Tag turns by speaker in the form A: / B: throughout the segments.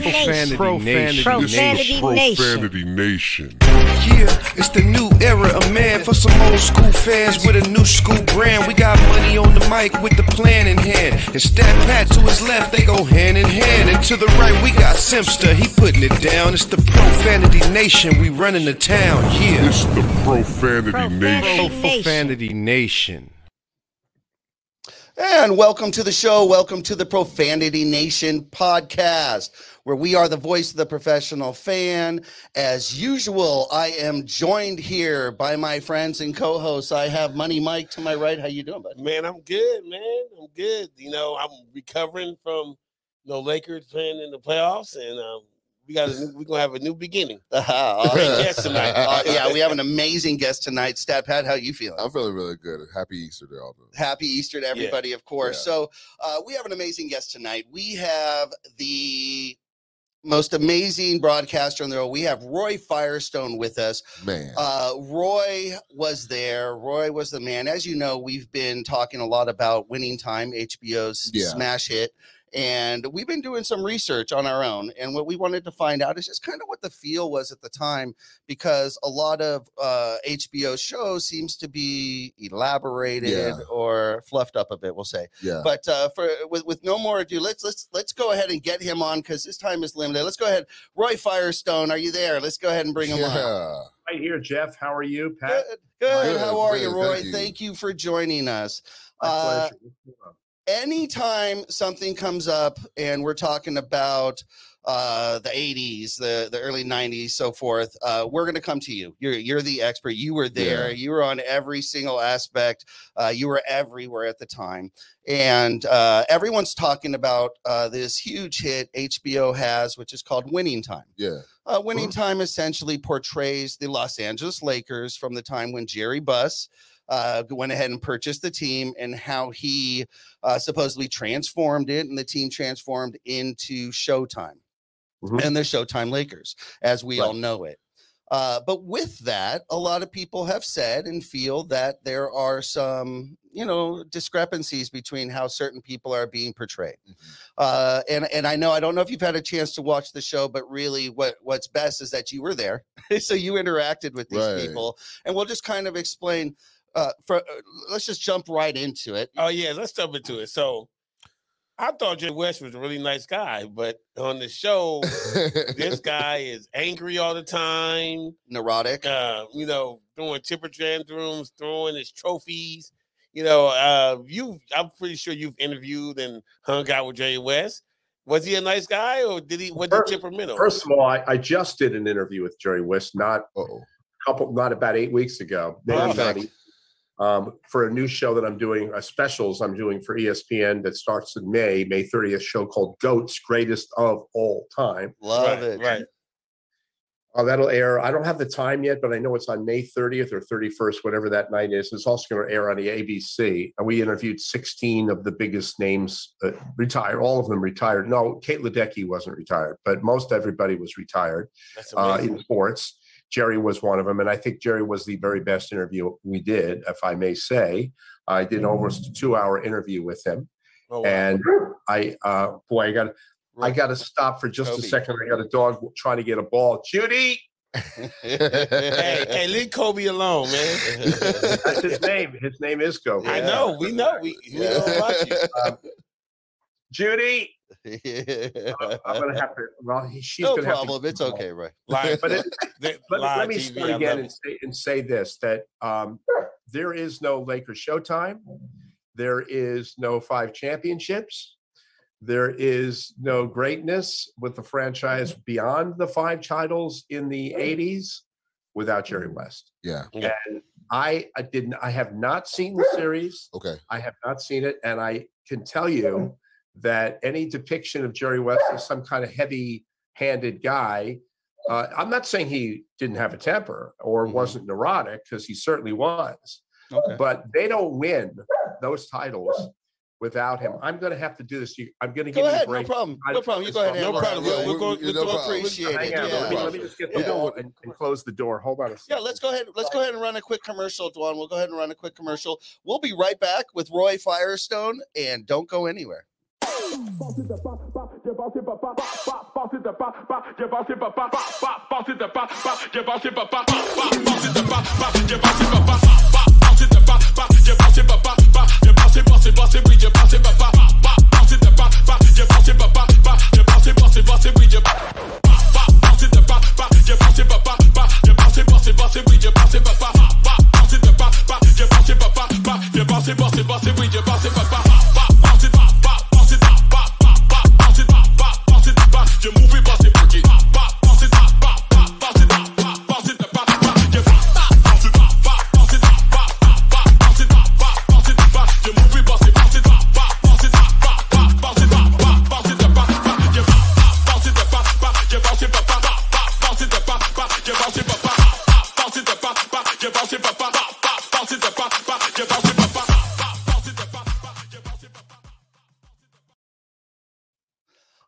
A: Profanity Nation.
B: Profanity Nation.
A: Profanity Nation.
C: Yeah, it's the new era of man for some old school fans with a new school brand. We got money on the mic with the plan in hand. And Stat Pat to his left, they go hand in hand. And to the right, we got Simpster, he putting it down. It's the Profanity Nation, we running the town. Yeah.
A: It's the Profanity Nation.
B: Profanity Nation.
D: And welcome to the show. Welcome to the Profanity Nation podcast, where we are the voice of the professional fan. As usual, I am joined here by my friends and co-hosts. I have Money Mike to my right. How you doing, bud?
E: Man, I'm good, man. I'm good. You know, I'm recovering from you know Lakers playing in the playoffs, and um, we got a new, we're gonna have a new beginning.
D: Uh,
E: Great guest tonight.
D: uh, yeah, we have an amazing guest tonight. Stat Pat, how you feeling?
F: I'm feeling really good. Happy Easter to all.
D: Happy Easter to everybody, of course.
F: Yeah.
D: So uh, we have an amazing guest tonight. We have the most amazing broadcaster in the world. We have Roy Firestone with us.
F: Man,
D: Uh, Roy was there. Roy was the man. As you know, we've been talking a lot about Winning Time, HBO's
F: Yeah.
D: smash hit. And we've been doing some research on our own. And what we wanted to find out is just kind of what the feel was at the time, because a lot of uh, HBO shows seems to be elaborated
F: Yeah.
D: or fluffed up a bit, we'll say.
F: yeah.
D: But uh, for with, with no more ado, let's let's let's go ahead and get him on because his time is limited. Let's go ahead. Roy Firestone, are you there? Let's go ahead and bring him on.
G: Right here, Jeff. How are you, Pat?
D: Good, good.
F: Good,
D: How are you, Roy?
F: thank you.
D: Thank you for joining us.
G: My
D: Uh,
G: pleasure.
D: Anytime something comes up and we're talking about uh the 80s the the early 90s so forth uh we're going to come to you you're you're the expert you were there
F: Yeah.
D: you were on every single aspect uh you were everywhere at the time and uh everyone's talking about uh this huge hit hbo has which is called winning time
F: Yeah.
D: uh, winning
F: Mhm.
D: time essentially portrays the Los Angeles Lakers from the time when Jerry Buss uh, went ahead and purchased the team and how he uh, supposedly transformed it and the team transformed into Showtime
G: Mhm.
D: and the Showtime Lakers as we all know it. Uh, but with that, a lot of people have said and feel that there are some, you know, discrepancies between how certain people are being portrayed.
F: Mhm.
D: Uh, and and I know I don't know if you've had a chance to watch the show, but really, what what's best is that you were there, so you interacted with these
F: Right.
D: people, and we'll just kind of explain. Uh, for uh, let's just jump right into it.
E: Oh yeah, let's jump into it. So, I thought Jay West was a really nice guy, but on the show, this guy is angry all the time.
D: Neurotic.
E: Uh, you know, throwing temper tantrums, throwing his trophies. You know, uh, you. I'm pretty sure you've interviewed and hung out with Jay West. Was he a nice guy, or did he? Was he
G: First-
E: temperamental?
G: First of all, I, I just did an interview with Jerry West, not
F: oh.
G: a couple, not about eight weeks ago. maybe about
D: Perfect.
G: eight- Um, for a new show that I'm doing, uh, specials I'm doing for ESPN that starts in May, May 30th, show called Goats Greatest of All Time.
D: Love
E: right,
D: it.
E: right.
G: Uh, that'll air. I don't have the time yet, but I know it's on May 30th or 31st, whatever that night is. It's also going to air on the ABC. And we interviewed 16 of the biggest names uh, retired. All of them retired. No, Katie Ledecky wasn't retired, but most everybody was retired
E: That's
G: uh, in sports. Jerry was one of them, and I think Jerry was the very best interview we did, if I may say. I did almost a two-hour interview with him,
E: Oh, wow.
G: and I, uh, boy, I got, I got to stop for just
D: Kobe.
G: a second. I got a dog trying to get a ball. Judy,
E: hey, hey, leave Kobe alone, man.
G: That's his name. His name is Kobe.
E: I know. We know. We, we know about you.
G: Judy,
D: Yeah.
G: I'm gonna have to. Well, he- she's
D: no
G: gonna have to-
D: problem. It's okay, right?
E: Live,
G: But it,
E: the-
G: let,
E: live
G: let me
E: TV,
G: start again and say, and say this: that um, there is no Lakers Showtime. There is no five championships. There is no greatness with the franchise beyond the five titles in the '80s without Jerry West.
F: yeah.
G: And I, I didn't. I have not seen the series.
F: Okay.
G: I have not seen it, and I can tell you that any depiction of Jerry West as some kind of heavy-handed guy. Uh, I'm not saying he didn't have a temper or
D: Mhm.
G: wasn't neurotic, because he certainly was.
D: Okay.
G: But they don't win those titles without him. I'm going to have to do this. You- I'm going to give
D: Go
G: you
D: ahead.
G: a
D: No problem. No problem. You go ahead. and
E: No problem. We'll, we'll go.
F: we-
E: We'll
F: no.
D: Appreciate it. Yeah.
G: let, me, let me just get the
D: Yeah.
G: door and, and close the door. Hold on a
D: Yeah, let's go ahead. Let's go ahead and run a quick commercial, Dwan. We'll go ahead and run a quick commercial. We'll be right back with Roy Firestone, and don't go anywhere.
H: Passez de pas, pas, j'ai passé papa, pas, passez de pas, pas, j'ai passé papa, pas, passez de pas, pas, j'ai papa, pas, passez de pas, pas, j'ai papa, pas, passez de pas, pas, j'ai passé papa, pas, j'ai passé, passé, passé, oui, j'ai papa, pas, passez de pas, pas, j'ai passé papa, pas, j'ai passé, passé, passé, oui, j'ai passé de pas, pas, j'ai passé papa, pas, j'ai papa, pas, passez de pas, pas, j'ai passé papa, pas, oui,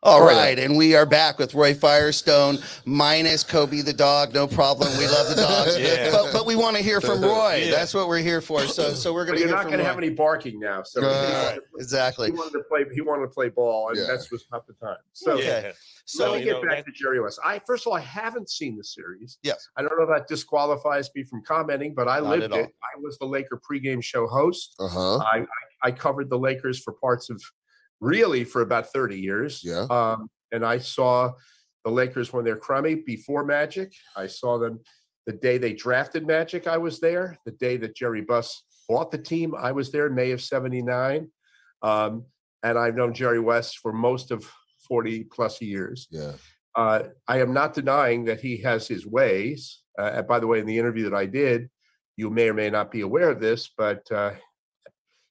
F: All right.
H: right, and we are back with Roy Firestone minus Kobe the dog. No problem. We love the dogs,
E: Yeah.
H: but but we want to hear from Roy.
E: Yeah.
H: That's what we're here for. So so we're gonna
G: you're
H: hear
G: not going to have any barking now. So he,
F: Uh,
H: exactly.
G: he wanted to play. He wanted to play ball, and
F: Yeah.
G: that's was not the time. So
H: Okay.
E: Yeah.
H: So
G: let me get
E: know,
G: back
E: that-
G: to Jerry West. I first of all, I haven't seen the series.
H: Yes.
G: I don't know if that disqualifies me from commenting, but I
H: Not
G: lived it. I was the Laker pregame show host.
F: Uh huh.
G: I, I I covered the Lakers for parts of really for about 30 years.
F: Yeah.
G: Um, and I saw the Lakers when they're crummy before Magic. I saw them the day they drafted Magic. I was there. The day that Jerry Buss bought the team, I was there, May of '79. Um, and I've known Jerry West for most of 40 plus years.
F: Yeah.
G: Uh, I am not denying that he has his ways. Uh, and by the way, in the interview that I did, you may or may not be aware of this, but uh,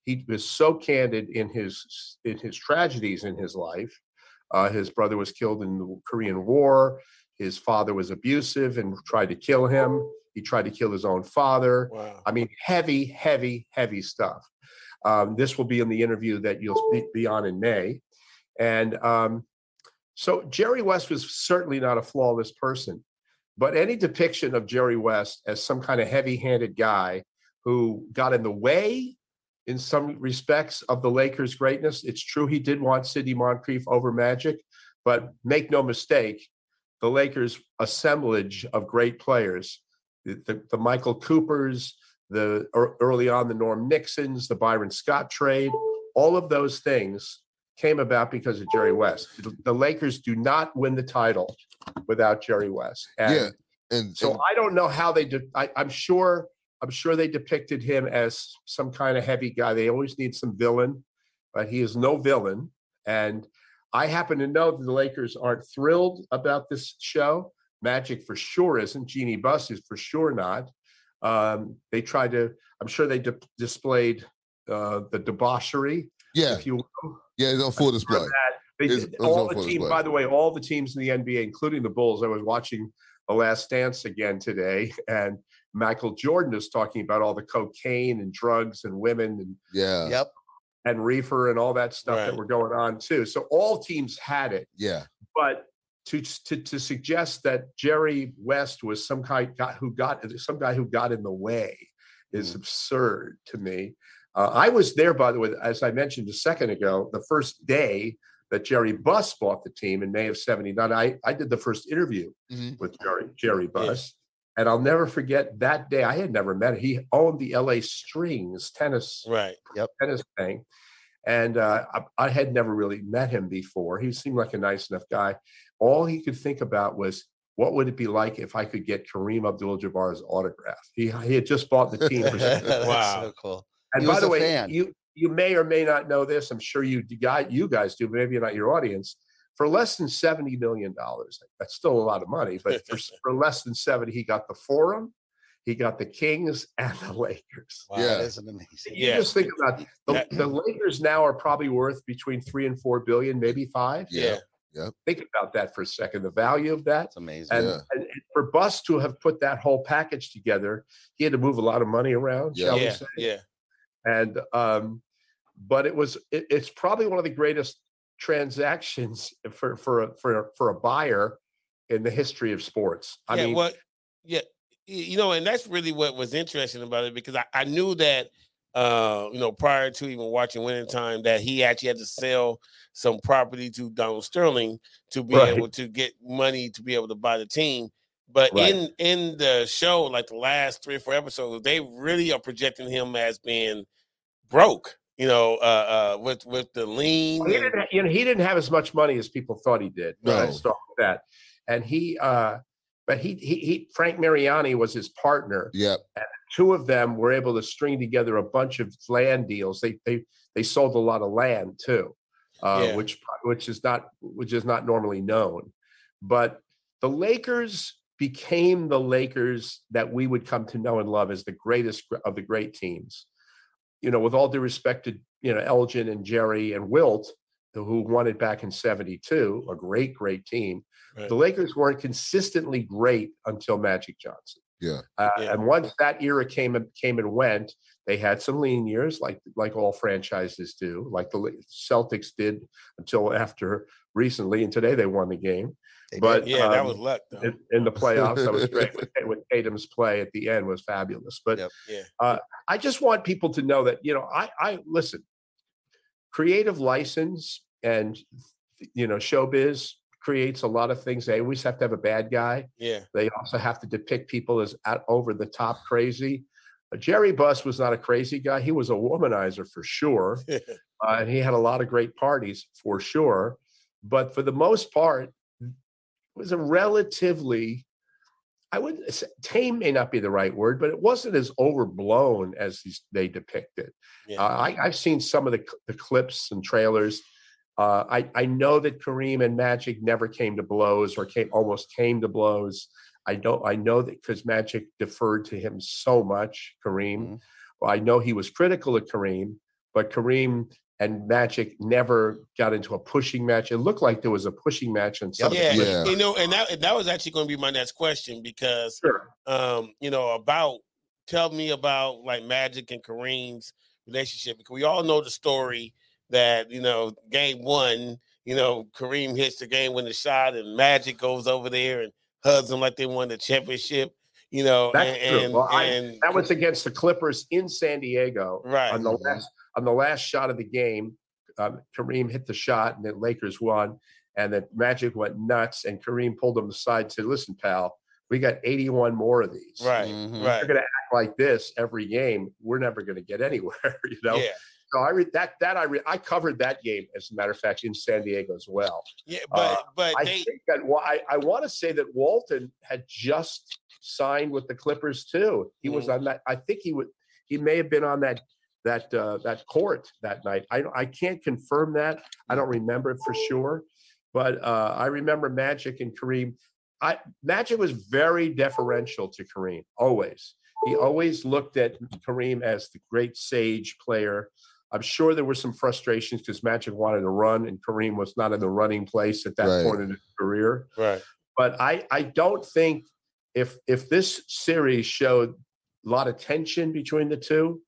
G: he was so candid in his in his tragedies in his life. Uh, his brother was killed in the Korean War. His father was abusive and tried to kill him. He tried to kill his own father.
E: Wow.
G: I mean, heavy, heavy, heavy stuff. Um, this will be in the interview that you'll be, be on in May. And um, so Jerry West was certainly not a flawless person, but any depiction of Jerry West as some kind of heavy handed guy who got in the way in some respects of the Lakers' greatness, it's true he did want Sidney Moncrief over Magic, but make no mistake, the Lakers' assemblage of great players, the, the, the Michael Coopers, the early on the Norm Nixons, the Byron Scott trade, all of those things came about because of Jerry West. The, Lakers do not win the title without Jerry West. And
F: Yeah. And
G: so
F: and-
G: I don't know how they did. I, I'm sure. I'm sure they depicted him as some kind of heavy guy. They always need some villain, but he is no villain. And I happen to know that the Lakers aren't thrilled about this show. Magic for sure isn't. Jeannie Buss is for sure not. Um, they tried to. I'm sure they di- displayed uh, the debauchery,
F: yeah.
G: if you will.
F: Yeah. It's on full display.
G: They
F: It's- it's
G: all the teams.
F: display.
G: By the way, all the teams in the NBA, including the Bulls. I was watching The Last Dance again today, and Michael Jordan is talking about all the cocaine and drugs and women and
F: Yeah.
H: Yep.
G: and reefer and all that stuff that were going on too. So all teams had it,
F: Yeah.
G: but to to to suggest that Jerry West was some guy got who got some guy who got in the way is
F: Mm.
G: absurd to me. Uh, I was there, by the way, as I mentioned a second ago, the first day that Jerry Buss bought the team in May of '79. I I did the first interview
F: Mhm.
G: with Jerry Jerry Buss. And I'll never forget that day. I had never met him. He owned the LA Strings tennis
E: Right. Yep.
G: tennis thing. And uh, I, I had never really met him before. He seemed like a nice enough guy. All he could think about was, what would it be like if I could get Kareem Abdul-Jabbar's autograph? He he had just bought the team. For,
H: That's
E: Wow.
H: so cool.
G: and
H: He
G: by the way,
H: fan.
G: you you may or may not know this. I'm sure you guys you guys do, but maybe not your audience. For less than seventy million dollars, that's still a lot of money. But for, for less than seventy, he got the Forum, he got the Kings, and the Lakers.
E: Wow.
F: Yeah.
H: That is amazing.
G: You
E: Yeah.
G: just think about the,
E: That-
G: the Lakers now are probably worth between three and four billion, maybe five.
E: Yeah. yeah.
G: Think about that for a second. The value of that.
H: That's amazing.
G: And,
F: Yeah.
G: and, and for Buss to have put that whole package together, he had to move a lot of money around,
F: Yeah.
G: shall we
E: Yeah.
G: say?
E: Yeah.
G: And um, but it was it, it's probably one of the greatest transactions for for a, for a, for a buyer in the history of sports. I
E: yeah,
G: mean,
E: well, yeah, you know, and that's really what was interesting about it because I, I knew that uh, you know, prior to even watching Winning Time, that he actually had to sell some property to Donald Sterling to be
G: Right.
E: able to get money to be able to buy the team. But
G: Right.
E: in in the show, like the last three or four episodes, they really are projecting him as being broke. You know, uh, uh, with with the lean.
G: Well, he
E: and-
G: didn't, you know, he didn't have as much money as people thought he did.
F: No.
G: Let's start with that. And he, uh, but he, he, he, Frank Mariani was his partner.
F: Yep.
G: Two of them were able to string together a bunch of land deals. They, they, they sold a lot of land too, uh,
E: Yeah.
G: which, which is not, which is not normally known. But the Lakers became the Lakers that we would come to know and love as the greatest of the great teams. You know, with all due respect to you know Elgin and Jerry and Wilt, who won it back in 72, a great, great team.
E: Right.
G: The Lakers weren't consistently great until Magic Johnson.
F: Yeah.
G: Uh,
E: Yeah.
G: And once that era came and came and went, they had some lean years, like like all franchises do, like the Celtics did until after recently, and today they won the game.
D: They
G: But
E: yeah, that
G: um,
E: was luck though.
G: in, in the playoffs, that was great. With, with Tatum's play at the end was fabulous. But
D: Yep.
E: Yeah.
G: I just want people to know that you know I I listen. Creative license and you know showbiz creates a lot of things. They always have to have a bad guy.
E: Yeah.
G: They also have to depict people as at over the top crazy. Uh, Jerry Buss was not a crazy guy. He was a womanizer for sure, uh, and he had a lot of great parties for sure. But for the most part, it was a relatively I would say tame may not be the right word, but it wasn't as overblown as these, they depicted.
E: Yeah.
G: Uh, I, I've seen some of the, the clips and trailers. Uh, I, I know that Kareem and Magic never came to blows or came almost came to blows. I don't. I know that because Magic deferred to him so much, Kareem.
D: Mhm.
G: Well, I know he was critical of Kareem, but Kareem and Magic never got into a pushing match. It looked like there was a pushing match in some.
E: yeah.
F: Yeah.
E: you know, and that that was actually going to be my next question because
G: Sure.
E: um, you know, about tell me about like Magic and Kareem's relationship because we all know the story that you know, game one, you know, Kareem hits the game winning shot and Magic goes over there and hugs them like they won the championship, you know,
G: That's
E: and,
G: true.
E: and,
G: Well, I-
E: and
G: That was against the Clippers in San Diego.
E: right.
G: on the last on the last shot of the game, um, Kareem hit the shot, and the Lakers won. And the Magic went nuts, and Kareem pulled him aside and said, "Listen, pal, we got 81 more of these.
E: Right,
D: Mhm.
G: If
E: right.
G: You're going to act like this every game. We're never going to get anywhere." You know.
E: Yeah,
G: So I re- that that I re- I covered that game as a matter of fact in San Diego as well.
E: yeah, but
G: Uh,
E: but
G: I
E: they
G: think that wa- I, I want to say that Walton had just signed with the Clippers too. He was
E: Mhm.
G: on that. I think he would. He may have been on that that uh, that court that night. I I can't confirm that. I don't remember it for sure, but uh, I remember Magic and Kareem. I Magic was very deferential to Kareem always. He always looked at Kareem as the great sage player. I'm sure there were some frustrations because Magic wanted to run and Kareem was not in the running place at that
F: Right.
G: point in his career.
E: right.
G: But I, I don't think if if this series showed a lot of tension between the two,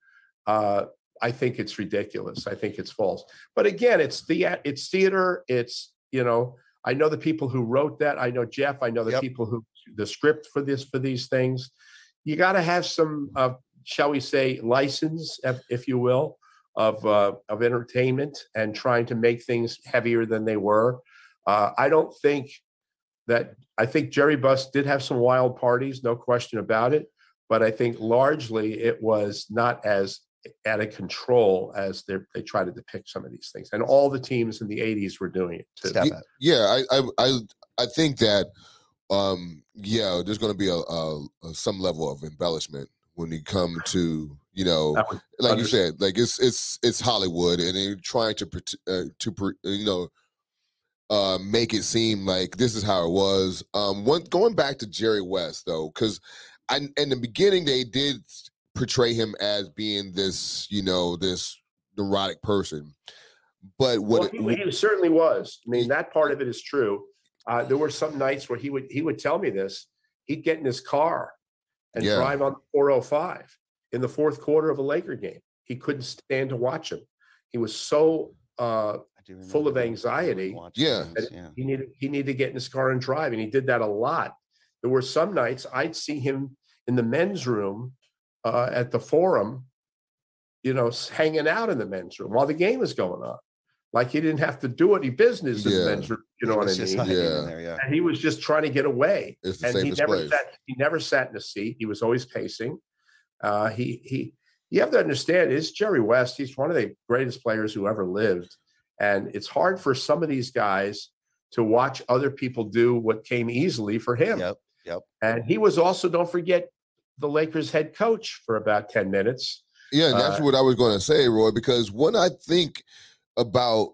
G: uh, I think it's ridiculous. I think it's false. But again, it's the it's theater. It's you know I know the people who wrote that. I know Jeff. I know the
D: Yep.
G: people who the script for this for these things. You got to have some, uh, shall we say, license, if, if you will, of uh, of entertainment and trying to make things heavier than they were. Uh, I don't think that I think Jerry Buss did have some wild parties, no question about it. But I think largely it was not as out of control as they they try to depict some of these things. And all the teams in the 80s were doing it too.
D: Step
F: Yeah, I, I, I, I think that, um, yeah, there's going to be a, a, a some level of embellishment when you come to, you know,
G: That was
F: like you said, like it's it's it's Hollywood, and they're trying to pret- uh, to uh, you know uh, make it seem like this is how it was. Um, one going back to Jerry West though, because I in the beginning they did portray him as being this, you know, this neurotic person, but what
G: Well, he, he certainly was. I mean, that part of it is true. Uh, there were some nights where he would he would tell me this. He'd get in his car and
F: Yeah.
G: drive on 405 in the fourth quarter of a Laker game. He couldn't stand to watch him. He was so uh, full of anxiety.
F: Yeah.
D: yeah.
G: he needed he needed to get in his car and drive, and he did that a lot. There were some nights I'd see him in the men's room uh, at the forum, you know, hanging out in the men's room while the game was going on. Like he didn't have to do any business in
F: Yeah.
G: the men's room. You know
D: He
G: what I
D: was just
G: mean?
F: Yeah.
D: there, yeah.
G: And he was just trying to get away.
F: It's the
G: and he
F: safest
G: never
F: place.
G: sat. He never sat in a seat. He was always pacing. Uh, he he. You have to understand, is Jerry West. He's one of the greatest players who ever lived, and it's hard for some of these guys to watch other people do what came easily for him.
D: Yep. Yep.
G: And he was also, don't forget, the Lakers head coach for about ten minutes.
F: Yeah, that's
G: Uh,
F: what I was going to say, Roy. Because when I think about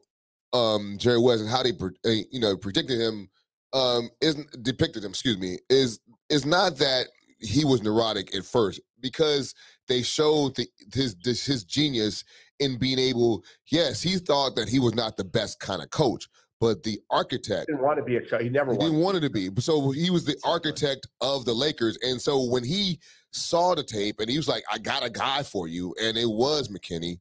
F: um, Jerry West and how they, uh, you know, predicted him, um, isn't depicted him. Excuse me, is is not that he was neurotic at first because they showed the, his this, his genius in being able. Yes, he thought that he was not the best kind of coach, but the architect
G: He didn't want to be a coach. He never
F: he didn't
G: wanted.
F: want to be. So he was the architect of the Lakers. And so when he saw the tape and he was like, I got a guy for you, and it was McKinney,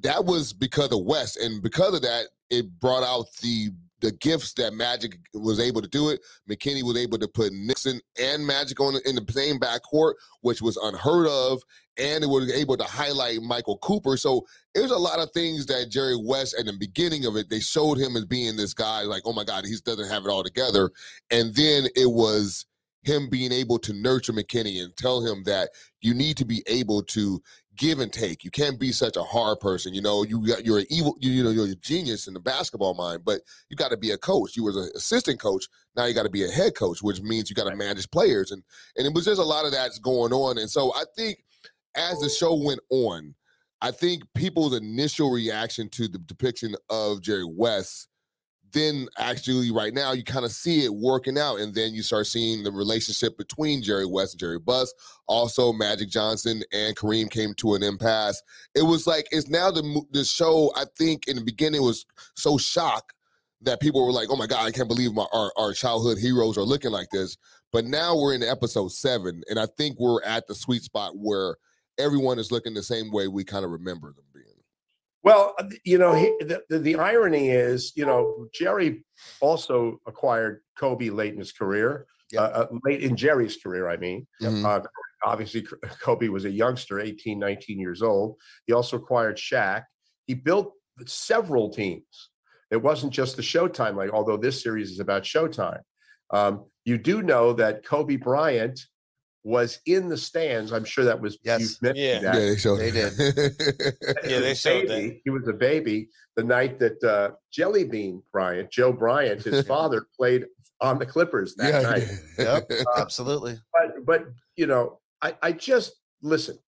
F: that was because of West. And because of that, it brought out the the gifts that Magic was able to do it. McKinney was able to put Nixon and Magic on in the same backcourt, which was unheard of. And it was able to highlight Michael Cooper. So there's a lot of things that Jerry West at the beginning of it, they showed him as being this guy, like, oh my God, he doesn't have it all together. And then it was him being able to nurture McKinney and tell him that you need to be able to give and take. You can't be such a hard person. You know, you got you're an evil, you, you know, you're a genius in the basketball mind, but you got to be a coach. You was an assistant coach. Now you got to be a head coach, which means you got to manage players. And and it was just a lot of that's going on. And so I think as the show went on, I think people's initial reaction to the depiction of Jerry West, then actually right now you kind of see it working out, and then you start seeing the relationship between Jerry West and Jerry Buss. Also, Magic Johnson and Kareem came to an impasse. It was like it's now the the show. I think in the beginning was so shocked that people were like, "Oh my god, I can't believe my our, our childhood heroes are looking like this." But now we're in episode seven, and I think we're at the sweet spot where everyone is looking the same way we kind of remember them.
G: Well, uh, you know, he, the, the the irony is, you know, Jerry also acquired Kobe late in his career,
D: Yep.
G: uh, uh, late in Jerry's career. I mean, uh, obviously Kobe was a youngster, 18, 19 years old. He also acquired Shaq. He built several teams. It wasn't just the Showtime, like although this series is about Showtime. Um, you do know that Kobe Bryant was in the stands. I'm sure that was
D: Yes.
G: you've
E: Yeah.
G: that.
F: yeah, they showed
D: They
F: it.
E: Yeah, they showed that.
G: He was a baby the night that uh, Jelly Bean Bryant, Joe Bryant, his father, played on the Clippers that
F: yeah,
G: night.
D: Yep. Absolutely.
G: But but you know, I, I just listen.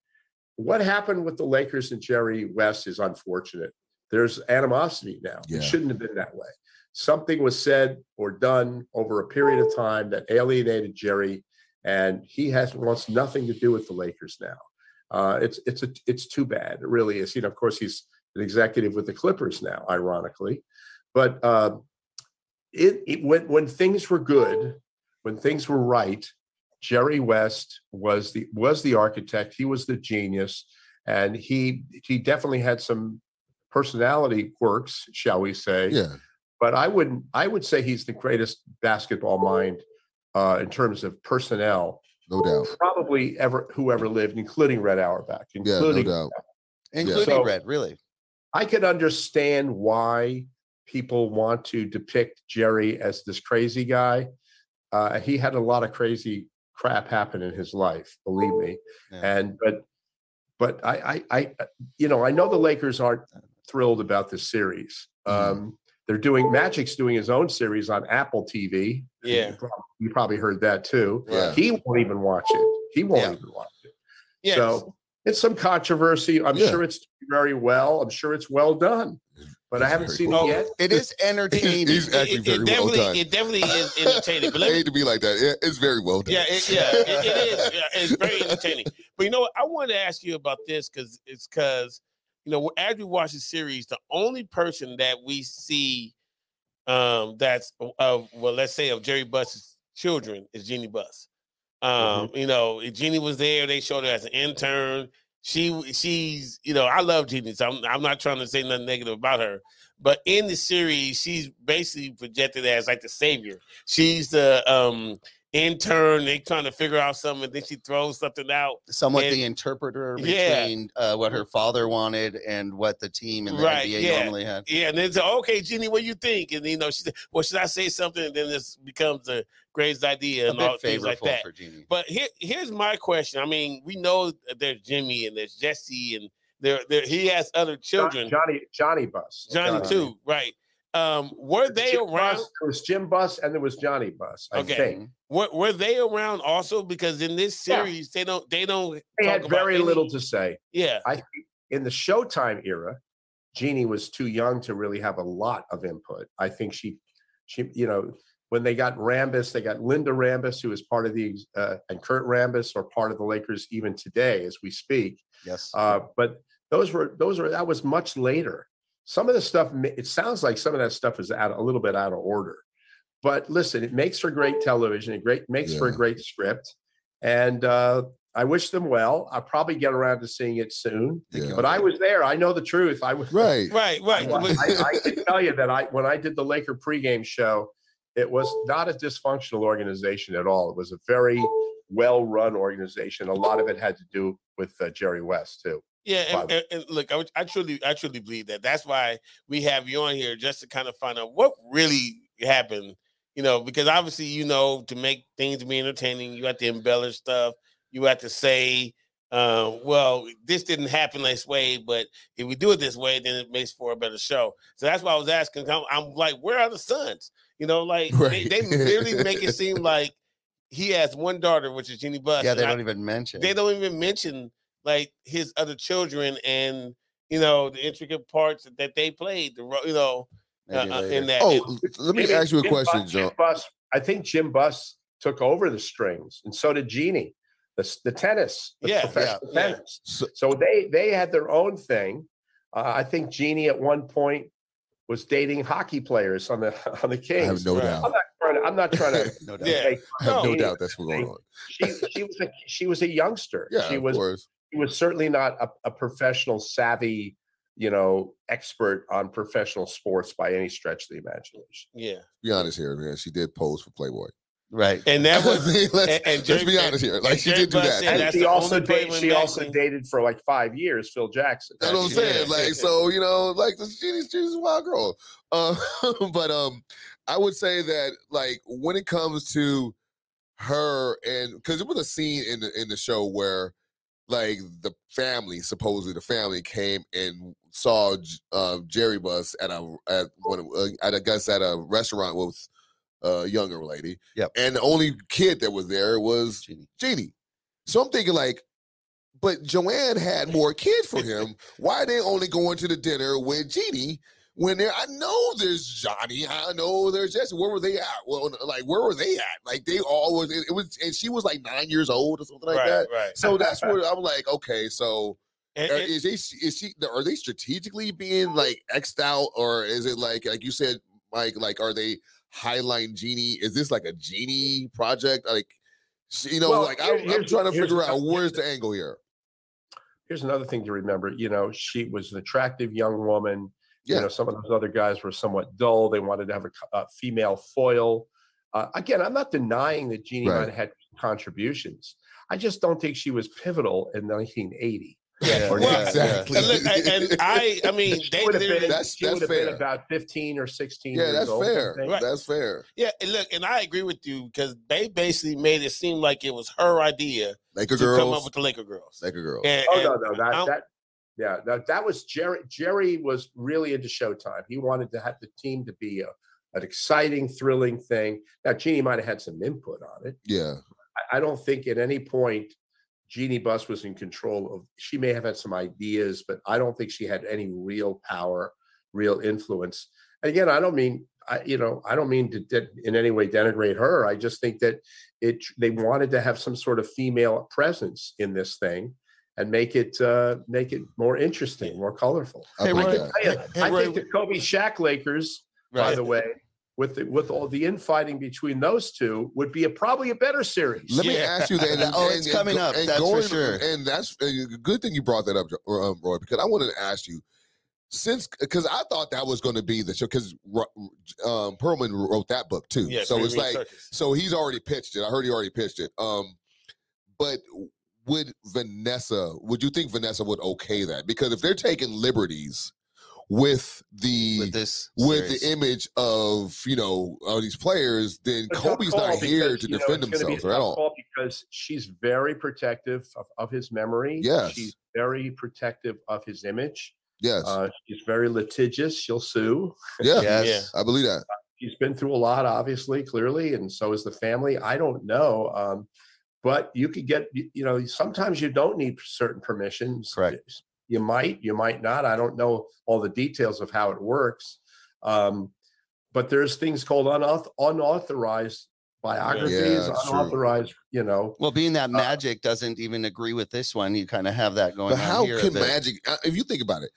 G: What happened with the Lakers and Jerry West is unfortunate. There's animosity now.
F: Yeah.
G: It shouldn't have been that way. Something was said or done over a period of time that alienated Jerry, and he has wants nothing to do with the Lakers now. Uh, it's it's a, it's too bad. It really is. You know, of course, he's an executive with the Clippers now, ironically, but uh, it, it when when things were good, when things were right, Jerry West was the was the architect. He was the genius, and he he definitely had some personality quirks, shall we say?
F: yeah,
G: But I wouldn't. I would say he's the greatest basketball mind uh, in terms of personnel,
F: no doubt.
G: probably ever whoever lived, including Red Auerbach,
F: Yeah, no
G: including
F: doubt.
D: Including
G: So-
D: Red, really.
G: I could understand why people want to depict Jerry as this crazy guy. Uh, he had a lot of crazy crap happen in his life, believe me.
D: Yeah.
G: And but but I, I I you know I know the Lakers aren't thrilled about this series.
F: Mhm.
G: Um, they're doing Magic's doing his own series on Apple TV.
E: Yeah.
G: you probably, you probably heard that too.
F: Yeah.
G: He won't even watch it. He won't
D: Yeah.
G: even watch it.
E: Yes.
G: So it's some controversy. I'm
F: Yeah.
G: sure it's very well. I'm sure it's well done, but I haven't seen
E: well.
G: it yet.
D: It is entertaining.
F: He's
E: it,
F: actually
E: it-
F: very
E: it
F: well
E: definitely,
F: done.
E: it definitely is entertaining. But
F: I
E: let me,
F: hate to be like that. Yeah, it's very well done.
E: yeah, it, yeah, it, it is. Yeah, it's very entertaining. But you know what? I wanted to ask you about this because it's because you know as we watch the series, the only person that we see um that's of well, let's say of Jerry Buss's children is Jeannie Buss. Um, you know, Jeannie was there. They showed her as an intern. She she's you know I love Jeannie, so I'm I'm not trying to say nothing negative about her. But in the series, she's basically projected as like the savior. She's the um intern. They trying to figure out something, and then she throws something out.
D: Somewhat
E: And-
D: the interpreter
E: Yeah.
D: between uh, what her father wanted and what the team in the
E: Right,
D: NBA
E: yeah.
D: normally had.
E: Yeah, and then say, "Okay, Jeannie, what you think?" And you know, she said, "Well, should I say something?" And then this becomes the greatest idea
D: A
E: and all things like that.
D: for Jeannie.
E: But here, here's my question. I mean, we know there's Jimmy and there's Jesse, and there, there he has other children.
G: Johnny Johnny Buss.
E: Johnny,
G: Johnny.
E: too, right? Um, were they
G: Jim
E: around?
G: Buss, there was Jim Buss and there was Johnny Buss. I
E: Okay.
G: think
E: Were, were they around also? Because in this
G: Yeah.
E: series, they don't they don't
G: they
E: talk
G: had
E: about
G: very
E: any-
G: little to say.
E: Yeah,
G: I think in the Showtime era, Jeannie was too young to really have a lot of input. I think she, she, you know, when they got Rambis, they got Linda Rambis, who is part of the, uh, and Kurt Rambis are part of the Lakers even today as we speak.
D: Yes.
G: Uh, but those were those were that was much later. Some of the stuff it sounds like some of that stuff is out a little bit out of order. But listen, it makes for great television. It great makes for a great script, and uh, I wish them well. I'll probably get around to seeing it soon.
F: Yeah.
G: But I was there. I know the truth. I was
F: Right.
E: right, right.
G: I,
E: But-
G: I, I can tell you that I when I did the Laker pregame show, it was not a dysfunctional organization at all. It was a very well-run organization. A lot of it had to do with uh, Jerry West too.
E: Yeah, and, and, and look, I, I truly, I truly believe that. That's why we have you on here just to kind of find out what really happened. You know, because obviously, you know, to make things be entertaining, you have to embellish stuff. You have to say, uh, "Well, this didn't happen this way, but if we do it this way, then it makes for a better show." So that's why I was asking. I'm, I'm like, where are the sons? You know, like
F: Right.
E: they, they literally make it seem like he has one daughter, which is Jeannie Buss.
D: yeah, they don't even mention.
E: they don't even mention like his other children and you know the intricate parts that they played. The ro- you know uh,
D: Maybe
E: uh,
D: later.
E: in that.
F: Oh, let me
G: Maybe
F: ask you a
G: Jim
F: question,
G: Buss-
F: Joe.
G: Jim Buss, I think Jim Buss took over the strings, and so did Jeannie. The, the tennis, the
E: Yeah,
G: professional
E: yeah, yeah.
G: tennis.
F: So-
G: So they they had their own thing. Uh, I think Jeannie at one point was dating hockey players on the on the Kings.
F: I have no
E: Right.
F: doubt.
G: I'm not trying to. I'm not trying to.
D: no doubt.
E: Yeah.
F: I have no
G: Jeannie.
F: doubt that's what's going on.
G: She she was a she was a youngster.
F: Yeah,
G: she
F: of
G: was
F: course.
G: she was certainly not a, a professional savvy, you know, expert on professional sports by any stretch of the imagination.
E: yeah,
F: Be honest here, man. She did pose for Playboy.
D: Right.
E: and that was
F: mean, let's,
E: and- and
F: let's be honest here. Like she
E: Jerry
F: did do that.
G: And she also
E: only
G: dated, she also
E: magazine.
G: dated for like five years Phil Jackson.
F: That's what I'm
E: Yeah.
F: saying. Like, so you know, like the she's she's a wild girl. Uh, but um, I would say that like when it comes to her and because it was a scene in the in the show where like the family, supposedly the family came and saw uh, Jerry Buss at a at one uh, at I guess at a restaurant with a younger lady.
D: Yep.
F: And the only kid that was there was
D: Jeannie.
F: Jeannie. So I'm thinking like, but Joanne had more kids for him. Why are they only going to the dinner with Jeannie when there? I know there's Johnny. I know there's Jesse. Where were they at? Well, like where were they at? Like they all was. It, it was, and she was like nine years old or something like
E: right,
F: that.
E: right.
F: So that's where I'm like, okay, so
E: And,
F: are,
E: and-
F: is they is she are they strategically being like xed out or is it like like you said, Mike? Like are they Highline Jeannie? Is this like a Jeannie project? Like you know,
G: Well,
F: like
G: here-
F: I'm, I'm trying to figure out where's the angle here.
G: Here's another thing to remember. You know, she was an attractive young woman.
F: Yeah.
G: You know, some of those other guys were somewhat dull. They wanted to have a, a female foil. Uh, again, I'm not denying that Jeannie
F: Right.
G: had contributions. I just don't think she was pivotal in 1980.
E: yeah, well,
F: exactly.
E: and, look, and- and I, I mean,
G: She
E: they
G: would have been,
F: That's-
G: she
F: that's
G: would have
F: fair.
G: been about 15 or 16
F: Yeah,
G: years
F: that's
G: old.
F: Fair.
E: Right.
F: That's fair.
E: yeah, and look, and I agree with you because they basically made it seem like it was her idea
F: Laker
E: to come up with the Laker girls.
F: Laker girls.
E: And,
G: Oh
E: and-
G: no, no, that that yeah, that that was Jerry. Jerry was really into Showtime. He wanted to have the team to be a, an exciting, thrilling thing. Now, Jeannie might have had some input on it.
F: Yeah.
G: I, I don't think at any point Jeannie Buss was in control of. She may have had some ideas, but I don't think she had any real power, real influence. And again, I don't mean I, you know, I don't mean to de- in any way denigrate her. I just think that it they wanted to have some sort of female presence in this thing and make it uh, make it more interesting, more colorful.
F: I
D: Hey,
F: believe
D: Roy,
F: that.
G: I,
E: Hey,
G: I
E: Roy,
G: think the Kobe Shaq Lakers, by the way, with the, with all the infighting between those two, would be a probably a better series.
F: Let me ask you that.
D: Oh, it's coming up, that's for sure.
F: And that's a good thing you brought that up, um, Roy, because I wanted to ask you. since because I thought that was going to be the show because um, Pearlman wrote that book too.
E: Yeah,
F: so it's like
E: Circus.
F: so he's already pitched it. I heard he already pitched it. Um, but would Vanessa? Would you think Vanessa would okay that? Because if they're taking liberties with the
D: with this
F: with
D: series.
F: the image of you know of these players, then
G: It's
F: Kobe's not here
G: because,
F: to
G: you know,
F: defend
G: it's gonna be a
F: himself at all.
G: Because she's very protective of, of his memory.
F: Yes.
G: She's very protective of his image.
F: Yes,
G: Uh, she's very litigious. She'll sue.
F: yeah,
D: yes.
F: I believe that.
G: She's been through a lot, obviously, clearly, and so is the family. I don't know. Um, but you could get, you know, sometimes you don't need certain permissions.
D: Correct.
G: You might, you might not. I don't know all the details of how it works. Um, but there's things called unauth- unauthorized biographies,
F: Yeah, it's true.
G: unauthorized, you know.
D: Well, being that
G: Uh,
D: Magic doesn't even agree with this one, you kind of have that going
F: But
D: on
F: how can. Magic? uh, If you think about it,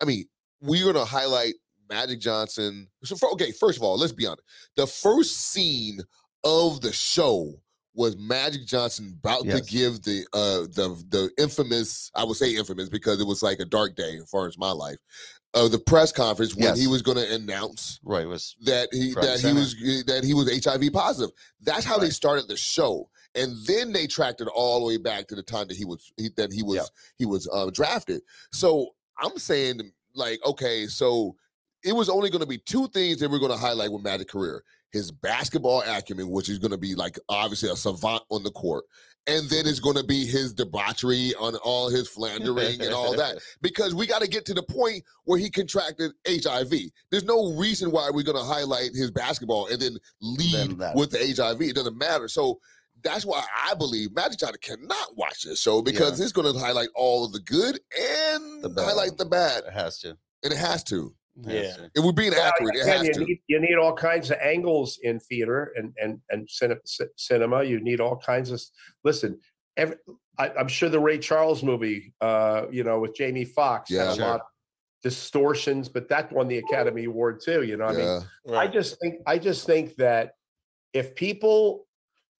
F: I mean, we're gonna highlight Magic Johnson. So, for, okay, first of all, let's be honest. The first scene of the show was Magic Johnson about to give the uh the the infamous, I would say infamous because it was like a dark day as far as my life, of the press conference when he was going to announce
D: right was
F: that he that he was that he was HIV positive. That's how they started the show, and then they tracked it all the way back to the time that he was he, that he was
D: Yeah.
F: he was uh, drafted. So I'm saying like, okay, so it was only going to be two things that we're going to highlight with Magic career: his basketball acumen, which is going to be like obviously a savant on the court, and then it's going to be his debauchery on all his philandering and all that because we got to get to the point where he contracted HIV. There's no reason why we're going to highlight his basketball and then lead
D: Then
F: with the HIV. It doesn't matter. So that's why I believe Magic Johnson cannot watch this show because it's going to highlight all of the good and
D: The
F: highlight the bad,
D: It has to.
F: and it has to.
D: It has
E: Yeah.
D: to.
F: If we're being accurate, it
G: again,
F: has
G: you need, you need all kinds of angles in theater and and and cinema. You need all kinds of. Listen, every, I, I'm sure the Ray Charles movie, uh, you know, with Jamie Foxx,
F: Yeah.
G: had a
D: Sure.
G: lot of distortions, but that won the Academy Award too. You know, I mean,
F: yeah,
G: I just think I just think that if people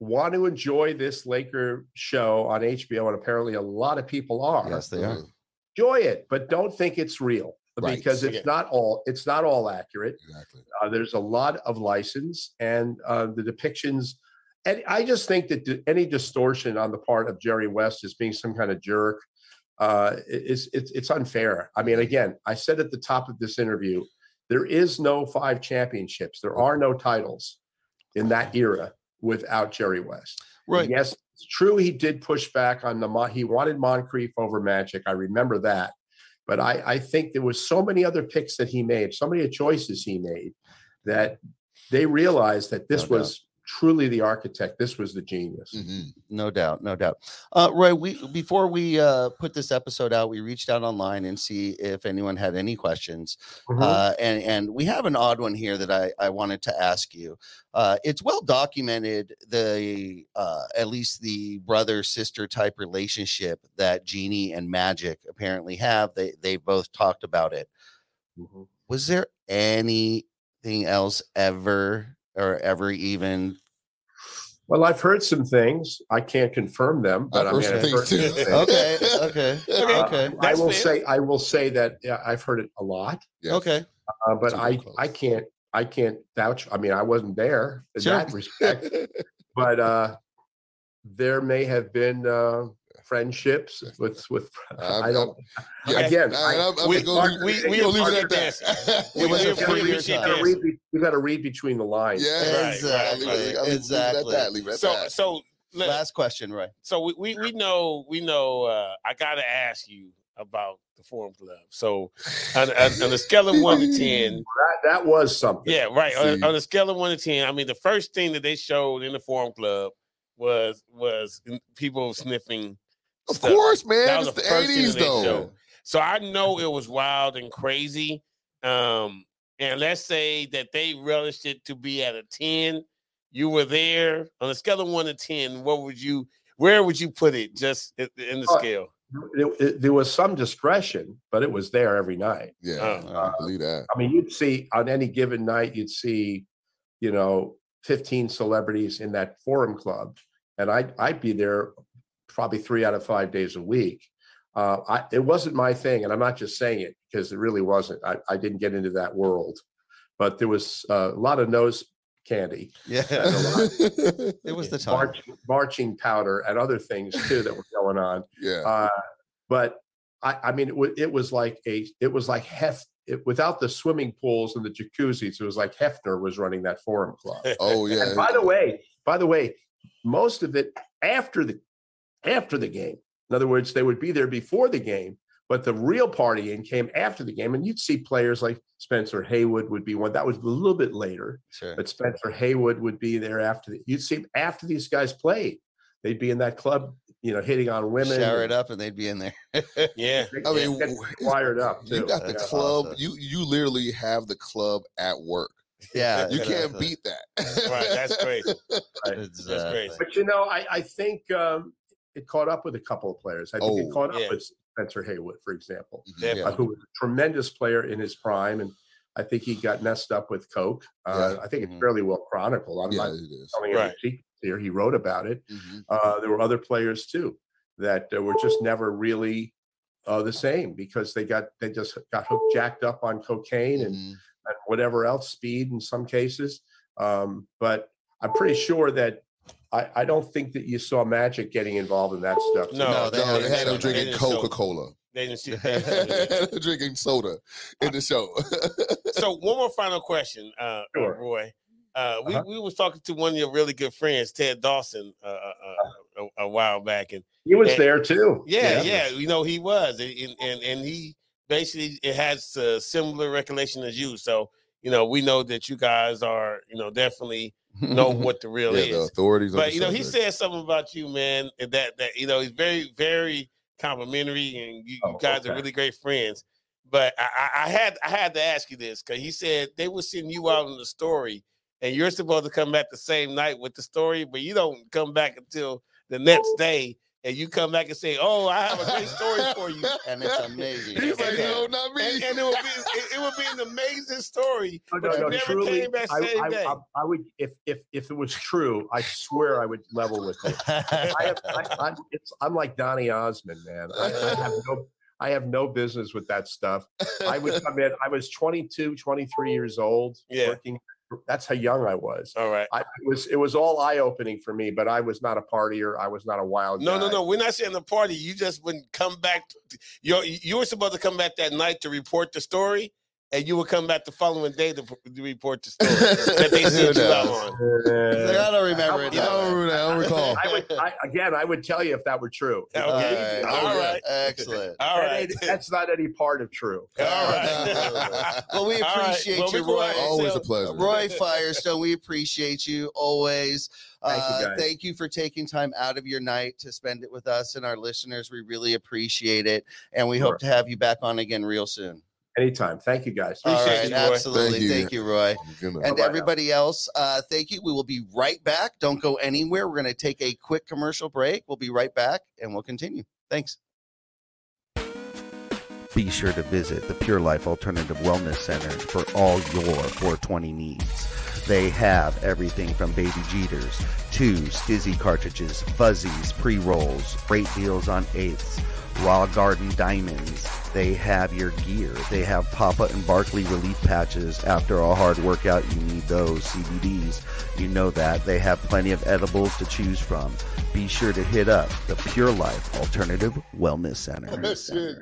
G: want to enjoy this Laker show on HBO, and apparently a lot of people are,
D: Yes, they are.
F: Mhm.
G: enjoy it, but don't think it's real
F: Right.
G: because it's
E: Yeah.
G: not all it's not all accurate.
F: exactly.
G: Uh, there's a lot of license and uh, the depictions. And I just think that any distortion on the part of Jerry West as being some kind of jerk uh, is it's, it's unfair. I mean, again, I said at the top of this interview, there is no five championships. There are no titles in that era without Jerry West. And
D: Right.
G: Yes, it's true. He did push back on the he wanted Moncrief over Magic. I remember that, but I, I think there was so many other picks that he made, so many choices he made that they realized that this
D: No
G: was truly the architect. This was the genius.
F: Mhm.
D: No doubt, no doubt. Uh, Roy, we before we uh, put this episode out, we reached out online and see if anyone had any questions.
G: Mhm.
D: Uh, and and we have an odd one here that I I wanted to ask you. Uh, it's well documented the uh, at least the brother sister type relationship that Jeannie and Magic apparently have. They they both talked about it.
G: Mhm.
D: Was there anything else ever or ever even?
G: Well, I've heard some things. I can't confirm them, but
F: I've
G: I mean,
F: heard things
G: heard
F: too.
G: things.
D: Okay, okay,
E: Okay.
D: okay,
G: I will
E: fair.
G: say, I will say that yeah, I've heard it a lot,
F: Yes.
D: okay.
G: uh, but I,
F: close.
G: I can't, I can't vouch. I mean, I wasn't there in
D: Sure.
G: that respect, but uh, there may have been uh, friendships with with.
F: I'm-
G: I don't.
F: Yeah,
G: Again,
F: I-
G: I-
F: I'm- I'm
E: we-
F: gonna
E: we- we-
F: we're gonna it at that.
D: It was
E: We-
D: a
E: we
D: free
E: appreciate
D: time.
G: You gotta read, you got to read between the lines.
F: Yeah,
E: Right,
D: Exactly,
E: right,
F: Leave it-
D: exactly.
F: Leave that. Leave it at
E: So
F: that.
E: so let-
D: Last question, right?
E: so we, we we know we know uh I gotta ask you about the Forum Club. So on, on, on a scale of one to ten,
G: That, that was something.
E: yeah, right. On, on a scale of one to ten, I mean the first thing that they showed in the Forum Club was was people sniffing.
F: Of
E: stuff.
F: course, man.
E: That was
F: It's
E: the
F: the
E: first
F: eighties though.
E: showed. So I know it was wild and crazy. Um, and let's say that they relished it to be at a 10. You were there on a scale of one to 10. What would you, where would you put it just in the
G: Uh,
E: scale?
G: It- it- there was some discretion, but it was there every night.
F: Yeah,
E: Uh,
F: I believe that.
G: I mean, you'd see on any given night, you'd see, you know, 15 celebrities in that forum club. And I'd, I'd be there probably three out of five days a week. Uh, I, it wasn't my thing. And I'm not just saying it because it really wasn't. I, I didn't get into that world, but there was uh, a lot of nose candy,
D: Yeah.
G: a lot
D: It was the time.
G: marching, marching powder, and other things too that were going on.
F: yeah.
G: Uh, but I, I mean, it, wa- it was like a, it was like heft It, without the swimming pools and the jacuzzis, it was like Hefner was running that Forum Club.
F: oh yeah.
G: And by the way, by the way, most of it after the after the game. In other words, they would be there before the game, but the real partying came after the game. And you'd see players like Spencer Haywood would be one. That was a little bit later,
D: Sure.
G: but Spencer Haywood would be there after. The, you'd see after these guys played, they'd be in that club, you know, hitting on women.
D: Shower it up and they'd be in there.
E: Yeah.
G: they-
F: I mean,
G: get wired up.
F: You got the club.
D: awesome.
F: You you literally have the club at work.
D: Yeah.
F: You can't
D: exactly.
F: beat that.
E: Right, that's crazy.
D: Exactly.
E: crazy.
G: But you know, I, I think um, it caught up with a couple of players. I think
F: Oh,
G: it caught up
E: yeah.
G: with Spencer Haywood, for example.
F: Mhm,
G: uh, who was a tremendous player in his prime, and I think he got messed up with coke. Uh, I think it's
D: Mhm.
G: fairly well chronicled. I'm
F: Yeah,
G: not telling any
E: Right.
G: secrets here. He wrote about it.
F: Mhm.
G: Uh, there were other players too that uh, were just never really uh, the same because they got they just got hooked, jacked up on cocaine and,
F: Mhm.
G: and whatever else, speed in some cases. Um, but I'm pretty sure that. I, I don't think that you saw Magic getting involved in that stuff.
E: No,
D: No, they
F: No,
D: had
F: they had him drinking Coca Cola,
E: They didn't see. they didn't see it.
F: drinking soda in the show.
E: so one more final question, uh, uh,
G: Sure.
E: Roy. Uh, we,
G: Uh-huh.
E: we was talking to one of your really good friends, Ted Dawson, uh, uh, uh, a, a while back, and
G: He was
E: And-
G: there too.
E: yeah, yeah, you know he was, and and, and- and he basically it has a similar recollection as you. So you know we know that you guys are you know definitely know what the real
F: yeah, the
E: is.
F: authorities. of
E: But
F: the
E: you know he
F: subject.
E: said something about you, man. That that you know he's very very complimentary, and you, you
G: Oh,
E: guys are really great friends. But I, I, I had I had to ask you this because he said they were sending you out in the story, and you're supposed to come back the same night with the story, but you don't come back until the next day, and you come back and say, "Oh, I have a great story for you."
D: and it's amazing.
F: He's like,
E: and-
F: no, not me.
E: And, and it would be it, it would be an amazing story.
G: No, no, no,
E: never
G: truly,
E: came back
G: I, I. I, I would if if if it was true, I swear I would level with you. I have, I, I'm, it's, I'm like Donny Osmond, man. I, I have no, I have no business with that stuff. I would come in. I was 22, 23 years old.
E: Yeah.
G: Working. That's how young I was.
E: All right.
G: I it was it was all eye opening for me, but I was not a partier. I was not a wild.
E: No, no, no. We're not saying the party. You just wouldn't come back. You you were supposed to come back that night to report the story, and you would come back the following day to, to report the story that they sent you out on.
D: Like, I don't remember it.
F: I don't remember that. I don't recall.
G: I would I, again. I would tell you if that were true.
E: Okay.
D: All right.
E: All right.
D: Excellent.
E: All
G: That
E: right.
G: that's not any part of true.
E: All right.
D: Well, we
E: All right.
D: appreciate
E: Well,
D: you, Roy.
E: ahead and
F: Always
E: tell-
F: a pleasure.
D: Roy Firestone, we appreciate you always.
G: Thank you,
D: Uh, thank you for taking time out of your night to spend it with us and our listeners. We really appreciate it. And we
G: Sure.
D: hope to have you back on again real soon.
G: Anytime. Thank you, guys.
D: All
E: Appreciate
D: right.
E: you,
D: Absolutely.
F: Thank
D: Thank
F: you.
D: you, Roy. And
G: Bye-bye now.
D: everybody else, uh, thank you. We will be right back. Don't go anywhere. We're going to take a quick commercial break. We'll be right back and we'll continue. Thanks. Be sure to visit the Pure Life Alternative Wellness Center for all your 420 needs. They have everything from baby jeeters to stizzy cartridges, fuzzies, pre rolls, great deals on eighths, raw garden diamonds. They have your gear. They have Papa and Barkley relief patches. After a hard workout, you need those CBDs. You know that. They have plenty of edibles to choose from. Be sure to hit up the Pure Life Alternative Wellness Center.
F: Shit.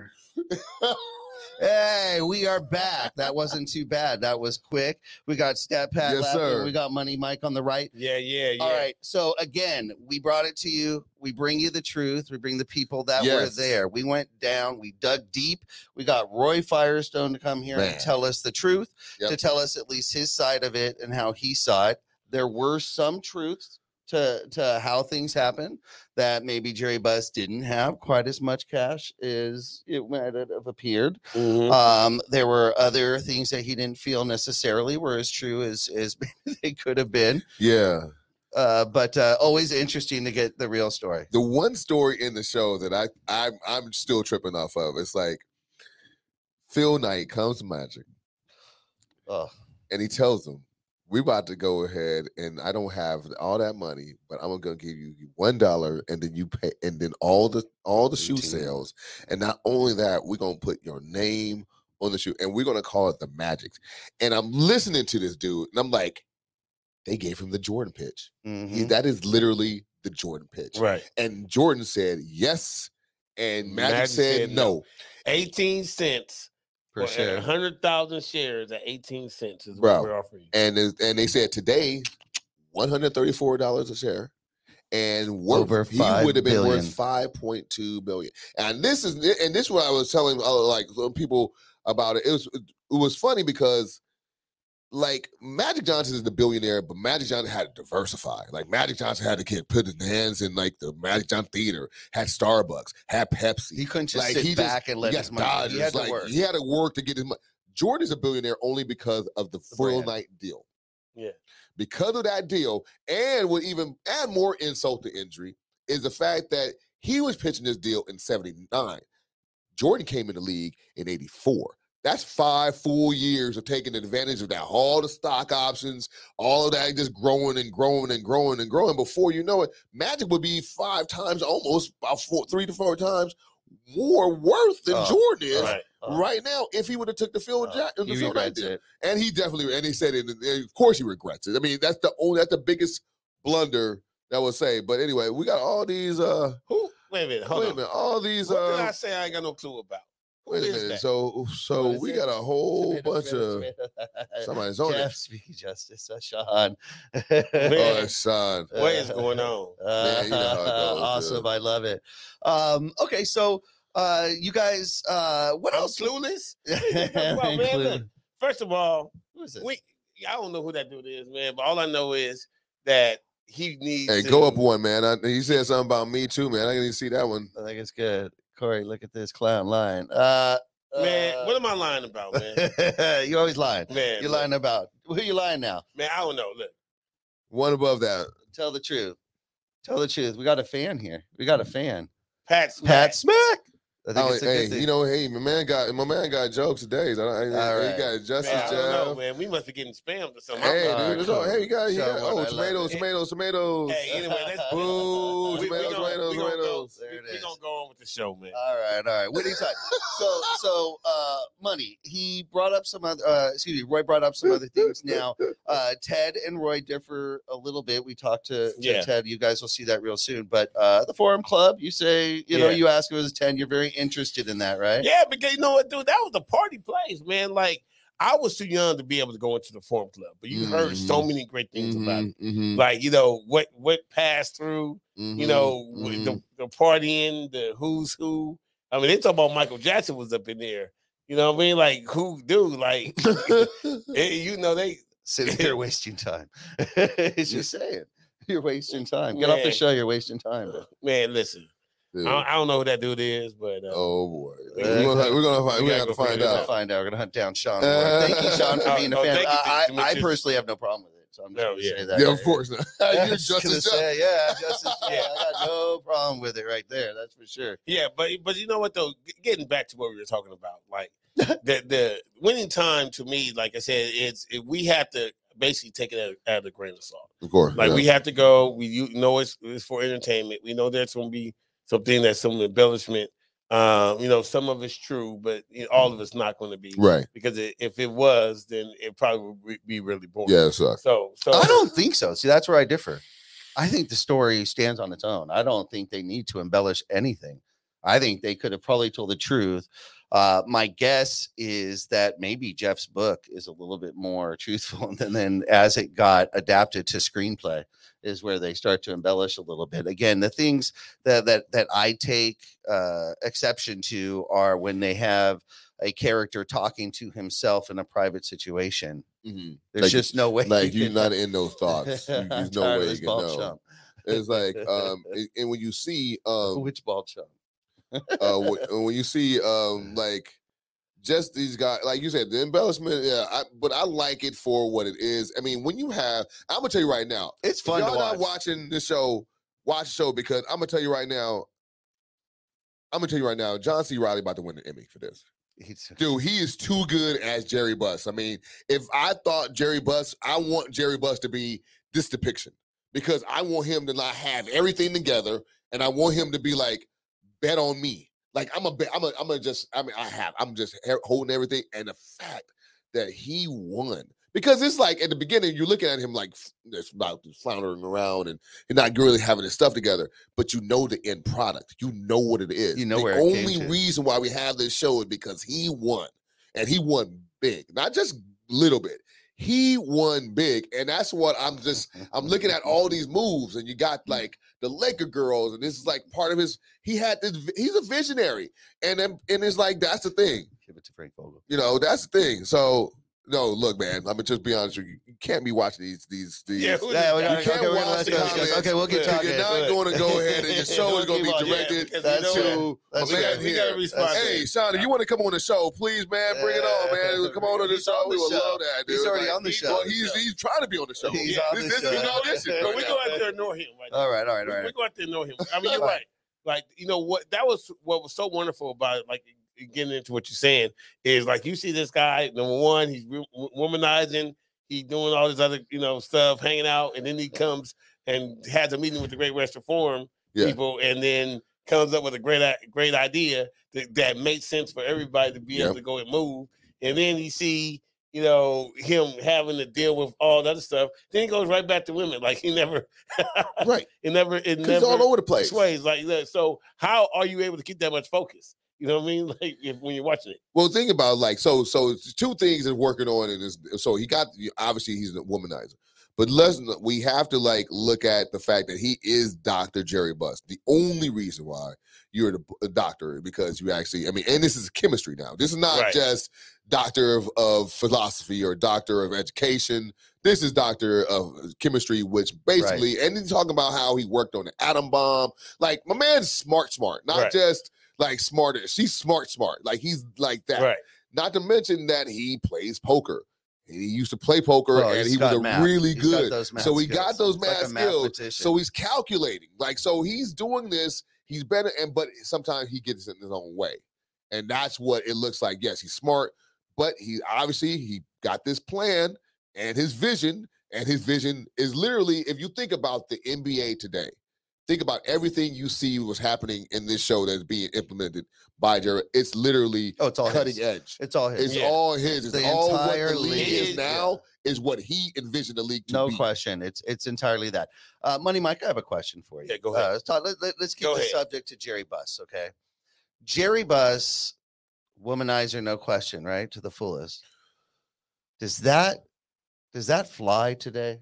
D: Hey, we are back. That wasn't too bad. That was quick. We got Stat Pat
F: Yes,
D: laughing.
F: sir.
D: We got Money Mike on the right.
E: Yeah, yeah, yeah.
D: All right. So again, we brought it to you. We bring you the truth. We bring the people that were there. We went down. We dug deep. We got Roy Firestone to come here
F: Man.
D: and tell us the truth,
F: Yep.
D: to tell us at least his side of it and how he saw it. There were some truths to to how things happen that maybe Jerry Buss didn't have quite as much cash as it might have appeared.
E: Mhm.
D: Um, there were other things that he didn't feel necessarily were as true as as they could have been.
F: Yeah.
D: Uh, but uh, always interesting to get the real story.
F: The one story in the show that I I'm I'm still tripping off of. It's like Phil Knight comes to Magic
D: Oh,
F: and he tells them, "We about to go ahead, and I don't have all that money, but I'm gonna give you one dollar, and then you pay, and then all the all the shoe sales, and not only that, we're gonna put your name on the shoe, and we're gonna call it the Magic. And I'm listening to this dude, and I'm like, they gave him the Jordan pitch. He-
D: Mhm.
F: that is literally the Jordan pitch.
E: Right.
F: And Jordan said yes, and Magic,
E: Magic
F: said,
E: said
F: no.
E: no. 18 cents
D: Per
E: for
D: share.
E: 100,000 shares at 18 cents is
F: Bro,
E: what we're offering you.
F: And and they said today, one hundred thirty four dollars a share. And worth,
D: Over
F: he would have been
D: billion.
F: worth five point two billion. And this is and this is what I was telling uh, like some people about it. It was it was funny because like Magic Johnson is the billionaire, but Magic Johnson had to diversify. Like Magic Johnson had to get put his hands in like the Magic Johnson Theater, had Starbucks, had Pepsi.
D: He couldn't just
F: like
D: sit
F: he
D: back and let his money.
F: Dodgers.
D: He had to
F: like,
D: work.
F: He had to work to get his money. Jordan is a billionaire only because of the
D: The Phil
F: Knight deal.
E: Yeah.
F: Because of that deal, and what even add more insult to injury is the fact that he was pitching this deal in 79. Jordan came in the league in 84. That's five full years of taking advantage of that, all the stock options, all of that just growing and growing and growing and growing. Before you know it, Magic would be five times, almost about four, three to four times more worth than
D: Oh,
F: Jordan is
E: Right.
D: Uh,
F: right now if he would have took the field.
D: uh,
F: the
D: he
F: Knight
D: regrets it.
F: And he definitely, and he said it. and Of course, he regrets it. I mean, that's the only, that's the biggest blunder that would say. But anyway, we got all these. uh
E: Who? Wait a minute. Hold
F: Wait a minute, all these.
E: What did I
F: uh
E: say I ain't got no clue about? Who
F: Wait a minute.
E: that?
F: So, so we
D: it?
F: got a whole
D: Tomato,
F: bunch
D: tomato,
F: of somebody's on
D: Jeff,
F: it.
D: speak justice, uh, Sean.
E: Man.
F: Oh, son.
E: what is going on?
F: Man, you know how it goes,
D: awesome,
F: dude.
D: I love it. Um, okay, so uh, you guys, uh, what
E: I'm
D: else?
E: clueless. Well, man, look, First of all,
D: Who is this?
E: we I don't know who that dude is, man. But all I know is that he needs.
F: Hey,
E: to,
F: go up one, man. I, he said something about me too, man. I didn't even see that one.
D: I think it's good. Corey, look at this clown line. Uh,
E: Man,
D: uh,
E: what am I lying about, man?
D: you always lying.
E: man,
D: You're
E: look,
D: lying about. Who you lying now?
E: Man, I don't know. Look,
F: One above that.
D: Tell the truth. Tell the truth. We got a fan here. We got a fan.
E: Pat Smack.
D: Pat Smack. I think
F: Oh,
D: it's a
F: hey,
D: good thing.
F: you know, hey, my man got my man got jokes today. I, I,
D: All
F: he got justice,
E: Man, I don't know, man. We must be getting spammed or something.
F: Hey,
D: All right,
F: dude, it's all,
D: cool.
F: hey, you got, you got oh,
D: love
F: tomatoes,
D: it.
F: tomatoes, tomatoes.
E: Hey, anyway, let's
F: Boo,
E: we, we
F: tomatoes,
E: gonna,
F: tomatoes,
E: we gonna go,
F: tomatoes.
D: There
E: we, we gonna go on with the show, man.
D: All right, all right. What do you say? So, so, uh, money. He brought up some other. Uh, excuse me. Roy brought up some other things. Now, uh, Ted and Roy differ a little bit. We talked to, to
E: Yeah.
D: Ted. You guys will see that real soon. But uh, the Forum Club, you say, you know,
E: Yeah.
D: you ask if it was ten. You're very interested in that, right?
E: Yeah, because you know what, dude, that was the party place, man. Like I was too young to be able to go into the Forum Club, but you heard so many great things about it.
F: Mhm,
E: Like you know what what passed through, you know w-
F: mhm.
E: the the partying, the who's who. I mean, they talk about Michael Jackson was up in there. You know what I mean? Like who, dude? Like eh, you know they.
D: Sitting there wasting time. it's just saying. You're wasting time. Get off the show. You're wasting time. bro.
E: Man, listen,
F: Dude.
E: I, don't, I don't know who that dude is, but uh,
F: Oh boy, we're gonna, we're gonna find,
E: we
F: we
E: gotta
F: have to
E: go
F: find
E: figure it
D: We're gonna
F: out.
D: find out. We're gonna hunt down Sean. Ward. Thank you, Sean, for
E: Oh,
D: being a
E: oh,
D: fan.
E: thank you,
D: I, I, I personally have no problem with it. So I'm just
E: No,
D: gonna
E: yeah.
D: say that.
F: Yeah, of course not.
D: Yeah,
F: You're
D: I'm just gonna
F: Justice
D: say, yeah, Justice.
E: Yeah.
D: yeah, I got no problem with it right there. That's for sure.
E: Yeah, but but you know what though, getting back to what we were talking about, like the the winning time to me, like I said, it's it, we have to basically take it at, at a grain of salt.
F: Of course,
E: Like
F: yeah.
E: we have to go. We you know it's it's for entertainment. We know there's going to be something that's some embellishment. Um, you know, some of it's true, but you know, all of it's not going to be
F: right.
E: because it, if it was, then it probably would be really boring.
F: Yeah, it.
E: So so
D: I don't think so. See, that's where I differ. I think the story stands on its own. I don't think they need to embellish anything. I think they could have probably told the truth. Uh, my guess is that maybe Jeff's book is a little bit more truthful, and then as it got adapted to screenplay, is where they start to embellish a little bit. Again, the things that that that I take uh, exception to are when they have a character talking to himself in a private situation.
F: Mhm.
D: There's
F: Like-
D: just no way.
F: Like
D: you
F: you're not in those thoughts. You- There's no way you can know.
D: chump.
F: It's like, um, and- and when you see, um,
D: Which ball chump?
F: Uh, wh- when you see, um, like, just these guys, like you said, the embellishment. Yeah, I, but I like it for what it is. I mean, when you have, I'm gonna tell you right now,
D: It's fun
F: y'all
D: watch.
F: not watching the show, watch the show because I'm gonna tell you right now. I'm gonna tell you right now, John C. Reilly about to win an Emmy for this. Dude, he is too good as Jerry Buss. I mean, if I thought Jerry Buss, I want Jerry Buss to be this depiction because I want him to not have everything together, and I want him to be like, bet on me. Like I'm a, bi- I'm a, I'm a just. I mean, I have. I'm just holding everything, and the fact that he won because it's like at the beginning you're looking at him like it's about floundering around and you're not really having his stuff together, but you know the end product. You know what it is.
D: You know
F: the
D: where it came
F: only reason why we have this show is because he won, and he won big, not just little bit. He won big, and that's what I'm just. I'm looking at all these moves, and you got mm. like the Laker girls, and this is like part of his. He had this. He's a visionary, and then and it's like that's the thing.
D: Give it to Frank Vogel.
F: You know, that's the thing. So no, look, man. I'm gonna just be honest with you. You can't be watching these these these.
E: Yeah,
D: Yeah, we gotta
F: you
D: go.
F: can't
D: Okay, we're gonna
F: watch
D: let's
F: the
D: go, let's go.
F: comments.
D: Okay, we'll get
E: Yeah,
D: talking.
F: You're not going to go ahead and your show is going to be
E: on, yeah,
F: directed
E: because
D: That's
E: we know
D: true.
E: that.
D: That's
F: my
E: we
F: man here.
E: got to respond.
F: Hey, Sean, if you want to come on the show, please, man, bring it on, man. Come on to the
D: He's
F: show.
D: on
F: We
D: the
F: would love that, dude.
D: He's already
F: Like,
D: on the show.
F: Well, he's he's trying to be on the show.
D: He's on
F: this,
D: the
F: this is an
D: show.
F: audition.
E: But we go out there and ignore him. Right now.
D: All right, right, all
E: We- go out there and know him. I mean, you're
D: All right.
E: right. Like you know what that was what was so wonderful about it. Like getting into what you're saying is like you see this guy. Number one, he's wo- wo- womanizing. He's doing all this other you know stuff, hanging out, and then he comes and has a meeting with the Great Western Forum
F: Yeah.
E: people, and then comes up with a great great idea that, that makes sense for everybody to be able to go and move. And then you see you know him having to deal with all the other stuff. Then he goes right back to women. Like he never,
F: Right.
E: it never, it never
F: He's all over the place.
E: sways like that. So how are you able to keep that much focus? You know what I mean? Like if, when you're watching it.
F: Well, think about like so. So it's two things that working on in this. So he got obviously he's a womanizer, but let's we have to like look at the fact that he is Doctor Jerry Buss. The only reason why you're the a doctor because you actually. I mean, and this is chemistry now. This is not
E: Right.
F: just doctor of, of philosophy or doctor of education. This is doctor of chemistry, which basically, and he's talking about how he worked on the atom bomb. Like my man's smart, smart, not
E: Right.
F: just like smarter. She's smart, smart. Like he's like that.
E: Right.
F: Not to mention that he plays poker. He used to play poker
D: Well,
F: and he was a
D: math.
F: really
D: He's
F: good. So he got
D: skills.
F: those
D: He's like
F: math skills. So he's calculating. Like so he's doing this. He's better and but sometimes he gets in his own way. And that's what it looks like. Yes, he's smart, but he obviously he got this plan and his vision and his vision is literally if you think about the NBA today, think about everything you see was happening in this show that's being implemented by Jared. It's literally
D: oh, it's all
F: cutting
D: his.
F: edge.
D: It's all his.
F: It's
E: Yeah.
F: all his. It's
D: The
F: all what
D: entire
F: the league
E: league,
F: is
E: yeah.
F: now is what he envisioned the league to
D: no
F: be.
D: question. It's it's entirely that. Uh, Money Mike, I have a question for you.
E: Yeah, go ahead.
D: Uh, let's, talk, let, let, us keep
E: Go
D: the
E: ahead.
D: subject to Jerry Buss, okay? Jerry Buss, womanizer, no question, right? To the fullest. Does that does that fly today?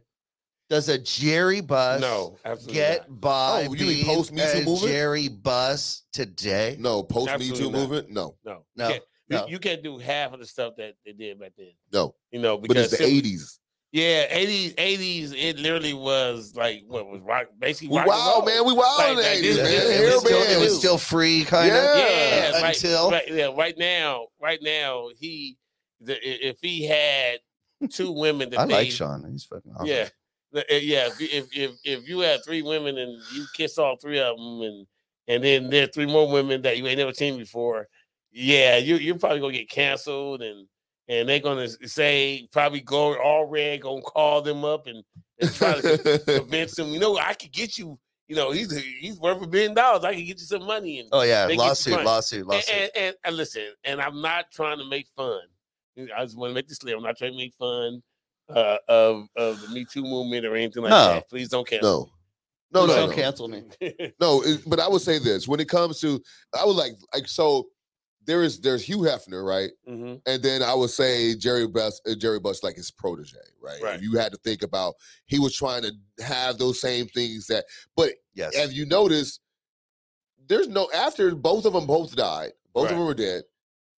D: Does a Jerry Buss
E: No,
D: get
E: not.
D: by
F: Oh, you mean post Me Too
D: a
F: movement?
D: Jerry Buss today?
F: No, post Me Too
E: not.
F: movement. No,
E: No,
D: No,
E: You can't,
D: no.
E: you can't do half of the stuff that they did back then.
F: no.
E: You know,
F: But
E: because
F: it's the
E: sim-
F: eighties.
E: Yeah, eighties, eighties. It literally was like what was rock, basically
F: We
E: rock and
F: wild,
E: roll.
F: man. We wild
E: Like-
F: in the
E: like
F: eighties,
E: this-
F: man.
E: this-
D: it, was still, it was still free, kind of.
F: Yeah.
E: Yeah, right,
D: until
E: right, yeah, right now, right now, he the, if he had two women that
D: I like Sean. He's fucking awesome.
E: Yeah, the- uh, Eh, yeah. If, you- if if you had three women and you kiss all three of them, and and then there's three more women that you ain't never seen before, yeah, you you're probably gonna get canceled, and and they're gonna say probably go all red, gonna call them up and, and try to convince them. You know, I could get you. You know, he's he's worth a billion dollars. I can get you some money, and
D: Oh yeah,
E: the
D: lawsuit, lawsuit,
E: and,
D: lawsuit.
E: and, and, and listen, and I'm not trying to make fun. I just want to make this clear. I'm not trying to make fun uh, of of the Me Too movement or anything like
D: No.
E: that. Please don't cancel.
F: No, no,
D: Please
F: no,
D: don't
F: no.
D: cancel me.
E: me.
F: No, it- but I would say this: when it comes to, I would like, like, so there is there's Hugh Hefner, right?
E: hmm
F: And then I would say Jerry Buss, uh, Jerry Buss, like his protege, right?
E: Right.
F: You had to think about he was trying to have those same things that, but
D: Yes.
F: if you notice, there's no after both of them both died, both
E: Right.
F: of them are dead.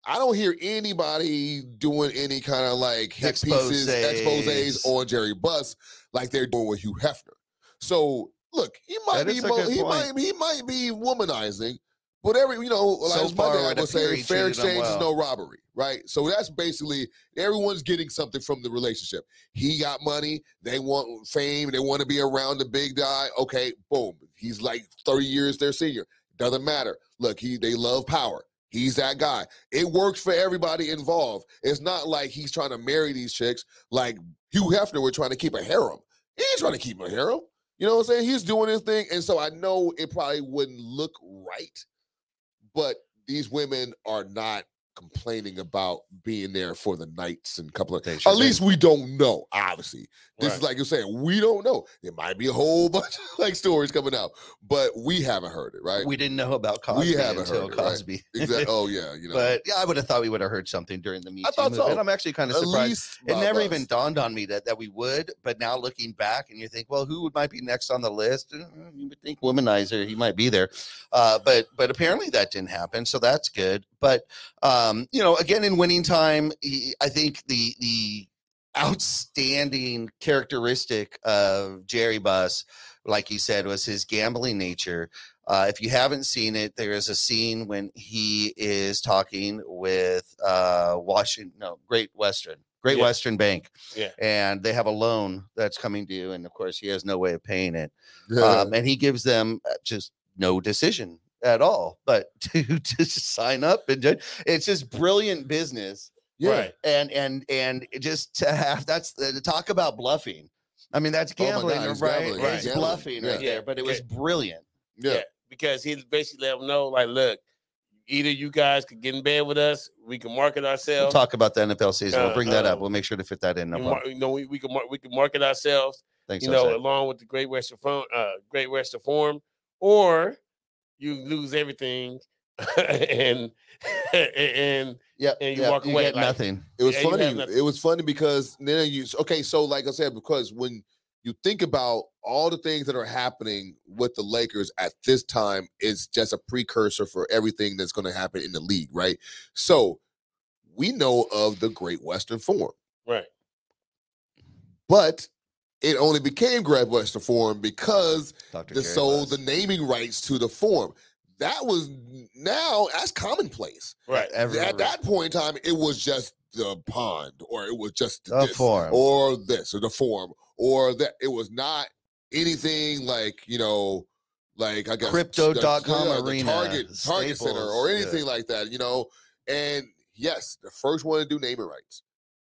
F: I don't hear anybody doing any kind of like hit pieces,
D: Exposés.
F: exposes on Jerry Buss like they're doing with Hugh Hefner. So look, he might
D: That
F: be mo- he
D: point.
F: might he might be womanizing, but every you know, like
D: So
F: my dad would say, fair exchange is no robbery, right? So that's basically everyone's getting something from the relationship. He got money, they want fame, they want to be around the big guy. Okay, boom. He's like 30 years their senior. Doesn't matter. Look, he they love power. He's that guy. It works for everybody involved. It's not like he's trying to marry these chicks like Hugh Hefner were trying to keep a harem. He ain't trying to keep a harem. You know what I'm saying? He's doing his thing. And so I know it probably wouldn't look right, but these women are not complaining about being there for the nights and couple of
D: They
F: At least we don't know, obviously. This is like you're saying, we don't know. There might be a whole bunch of like stories coming out, but we haven't heard it, right?
D: We didn't know about Cosby we
F: haven't
D: until
F: heard it, right?
D: Cosby.
F: Exactly. Oh yeah, you know.
D: But yeah, I would have thought we would have heard something during the Me
F: I thought
D: movement.
F: so.
D: And I'm actually kind of
F: at
D: surprised. It never
F: Ross.
D: even dawned on me that, that we would, but now looking back and you think, well, who would might be next on the list? Uh, You would think Womanizer, he might be there. Uh, but but apparently that didn't happen, so that's good. But um, you know, again in winning time, he, I think the the outstanding characteristic of Jerry Buss, like you said, was his gambling nature. Uh, if you haven't seen it, there is a scene when he is talking with uh, Washington, no, Great Western, Great
E: Yeah.
D: Western Bank,
E: Yeah.
D: and they have a loan that's coming due, and of course he has no way of paying it,
F: Yeah.
D: um, and he gives them uh, just no decision at all, but to to sign up and it's just brilliant business
F: yeah.
E: Right.
D: and and and just to have that's the, to talk about bluffing. I mean, that's
F: Oh
D: gambling,
F: God, it's
D: right?
F: gambling,
E: yeah,
D: It's
F: gambling,
D: bluffing right
E: yeah.
D: there, but it was brilliant.
F: Yeah.
E: Yeah. Because he basically let them know, like, look, either you guys could get in bed with us, we can market
D: We'll
E: ourselves.
D: talk about the NFL season. We'll
E: Uh,
D: bring that up.
E: um,
D: We'll make sure to fit that in. No
E: mar- you know, we, we can mar- we can market ourselves,
D: Thanks,
E: you know,
D: Jose.
E: along with the Great Western Forum, uh, Great Western Forum, or you lose everything and and
D: yeah,
E: and you
D: yep,
E: walk away,
D: get
E: like-
D: nothing.
F: It was
E: Yeah,
F: funny. It was funny because then you okay. So like I said, because when you think about all the things that are happening with the Lakers at this time, is just a precursor for everything that's going to happen in the league, right? So we know of the Great Western Forum,
E: right.
F: but it only became Great Western Forum because
D: Dr.
F: they
D: Jerry
F: sold
D: Buss.
F: the naming rights to the forum. That was now that's commonplace.
E: Right.
D: Every-
F: At that point in time, it was just the pond, or it was just
D: The
F: this,
D: forum.
F: or this, or the forum, or that. It was not anything like you know, like I guess
D: Crypto.com
F: the- the
D: arena,
F: Target, Target Center, or
D: Staples, yeah.
F: anything like that. You know, and yes, the first one to do naming rights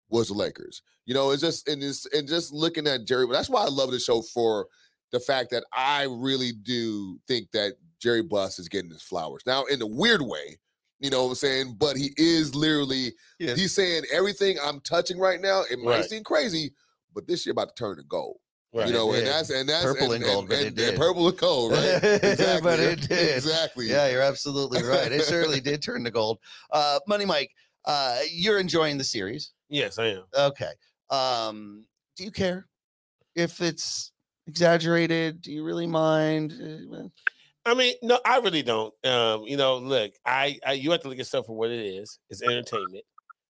F: was the Lakers. You know, it's just and it's and just looking at Jerry. That's why I love the show for the fact that I really do think that Jerry Buss is getting his flowers. Now, in a weird way, you know what I'm saying? But he is literally he's saying everything I'm touching right now, it might
E: Right.
F: seem crazy, but this year about to turn to gold.
E: Right.
F: You know, and that's and that's
D: Purple and gold, but it
F: and
D: did.
F: purple and gold, right? Exactly.
D: But it did.
F: Exactly.
D: Yeah, you're absolutely right. It certainly did turn to gold. Uh, Money Mike, uh, you're enjoying the series.
E: Yes, I am.
D: Okay. Um, do you care if it's exaggerated? Do you really mind? Uh,
E: I mean, no, I really don't. Um, you know, look, I, I you have to look at stuff for what it is. It's entertainment.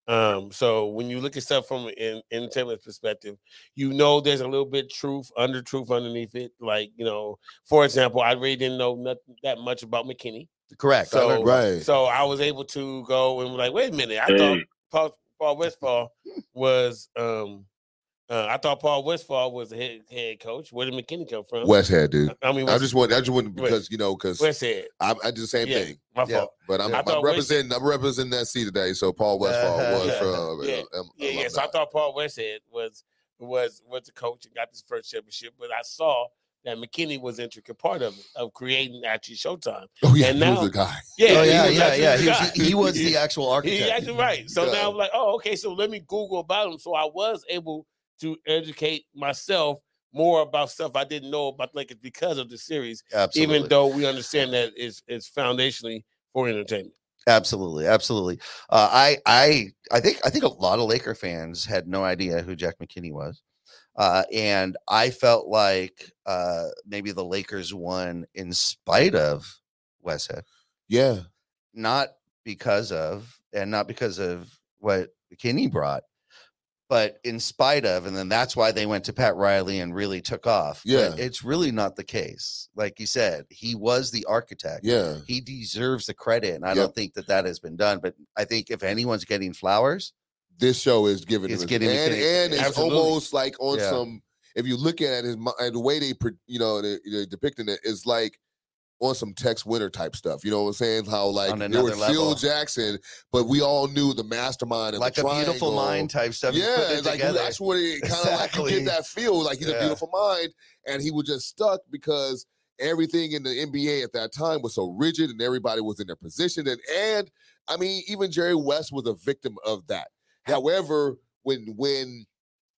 E: Um, so when you look at stuff from an entertainment perspective, you know there's a little bit truth, under truth underneath it. Like, you know, for example, I really didn't know nothing that much about McKinney.
D: Correct.
E: So-
F: Right.
E: So I was able to go and like, wait a minute, I thought Paul, Westfall was um uh, I thought Paul Westfall was the head, head coach. Where did McKinney come from?
F: West Head, dude.
E: I mean,
F: I just want I just want because you know because
E: West head.
F: I, I do the same
E: Yeah,
F: thing.
E: my
D: Yeah.
E: fault.
F: But I'm,
E: I
F: I'm
E: thought West-
F: representing I'm representing that C today. So Paul Westfall was from uh,
E: Yeah.
F: um,
E: Yeah, yeah. So I thought Paul Westhead was was was the coach and got this first championship, but I saw that McKinney was an intricate part of it, of creating actually Showtime.
F: Oh yeah,
E: and
F: he was the guy.
E: Yeah,
D: oh
E: he
D: yeah,
E: was
D: yeah, yeah. He was, he, he was the actual
E: He
D: architect.
E: actually right. So
F: Yeah.
E: now I'm like, oh, okay. So let me Google about him. So I was able to educate myself more about stuff I didn't know about Lakers because of the series,
D: Absolutely.
E: even though we understand that it's it's foundationally for entertainment.
D: Absolutely, absolutely. Uh, I, I, I think, I think a lot of Laker fans had no idea who Jack McKinney was, uh, and I felt like uh, maybe the Lakers won in spite of Westhead,
F: Yeah,
D: not because of, and not because of what McKinney brought, but in spite of, and then that's why they went to Pat Riley and really took off. But
F: Yeah.
D: it's really not the case. Like you said, he was the architect
F: yeah.
D: he deserves the credit and i
F: Yep.
D: don't think that that has been done but i think if anyone's getting flowers
F: This show is giving
D: It's
F: him,
D: getting
F: and, and it's
E: Absolutely.
F: almost like on
D: Yeah.
F: some. If you look at his and the way they, you know, they, they're depicting it is like on some Tex Winter type stuff. You know what I'm saying? How like there was
D: another
F: Phil. Jackson, but we all knew the mastermind of
D: like
F: the
D: a beautiful mind type stuff
F: Yeah,
D: it
F: like
D: together.
F: that's what it kind of like you get that feel like he's
D: Yeah.
F: a beautiful mind, and he was just stuck because everything in the NBA at that time was so rigid and everybody was in their position. And and I mean, even Jerry West was a victim of that. However, when when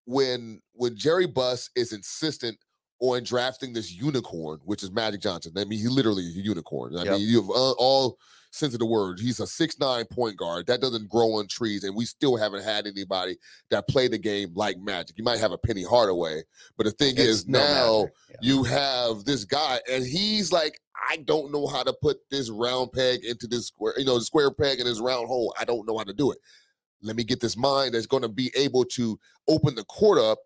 F: when when Jerry Buss is insistent on drafting this unicorn, which is Magic Johnson. I mean, he literally is a unicorn. I
D: Yep.
F: mean, you have uh, all sense of the word. He's a six nine point guard that doesn't grow on trees, and we still haven't had anybody that played the game like Magic. You might have a Penny Hardaway, but the thing
D: It's
F: is
D: no
F: now.
D: Yeah.
F: you have this guy, and he's like, I don't know how to put this round peg into this square, you know, the square peg in this round hole. I don't know how to do it. Let me get this mind that's going to be able to open the court up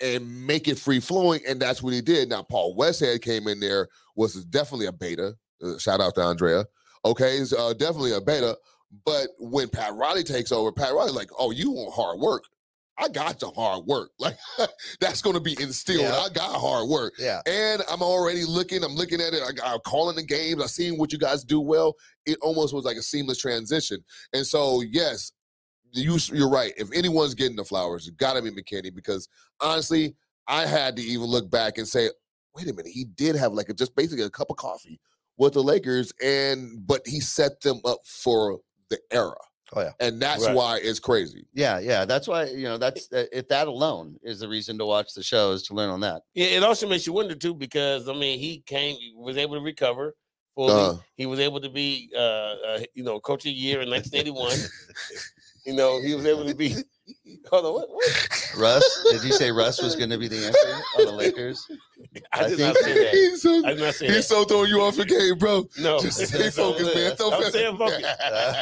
F: and make it free flowing. And that's what he did. Now, Paul Westhead came in there, was definitely a beta. Uh, shout out to Andrea. Okay, it's uh, definitely a beta. But when Pat Riley takes over, Pat Riley's like, oh, you want hard work. I got the hard work. Like that's going to be instilled.
D: Yeah.
F: I got hard work.
D: Yeah.
F: And I'm already looking, I'm looking at it. I, I'm calling the games. I've seen what you guys do well. It almost was like a seamless transition. And so, yes, you, you're right. If anyone's getting the flowers, it's got to be McKinney because honestly, I had to even look back and say, wait a minute, he did have like a, just basically a cup of coffee with the Lakers, and but he set them up for the era.
D: Oh, yeah.
F: And that's
E: Right.
F: why it's crazy.
D: Yeah, yeah. That's why you know that's uh, if that alone is the reason to watch the show is to learn on that.
E: Yeah, it also makes you wonder too, because I mean, he came, was able to recover fully.
F: Uh.
E: he was able to be, uh, uh, you know, coach of the year in 1981. you know, he was able to be. Hold on, what? what?
D: Russ, did you say Russ was going to be the answer on the Lakers?
E: I
D: I
E: did
D: think-
E: not say that.
F: he's so,
E: I did not say
F: he's
E: that.
F: so throwing you off your game, bro.
E: No,
F: Just stay focused, man. Don't
E: I'm
F: focus.
E: staying focused.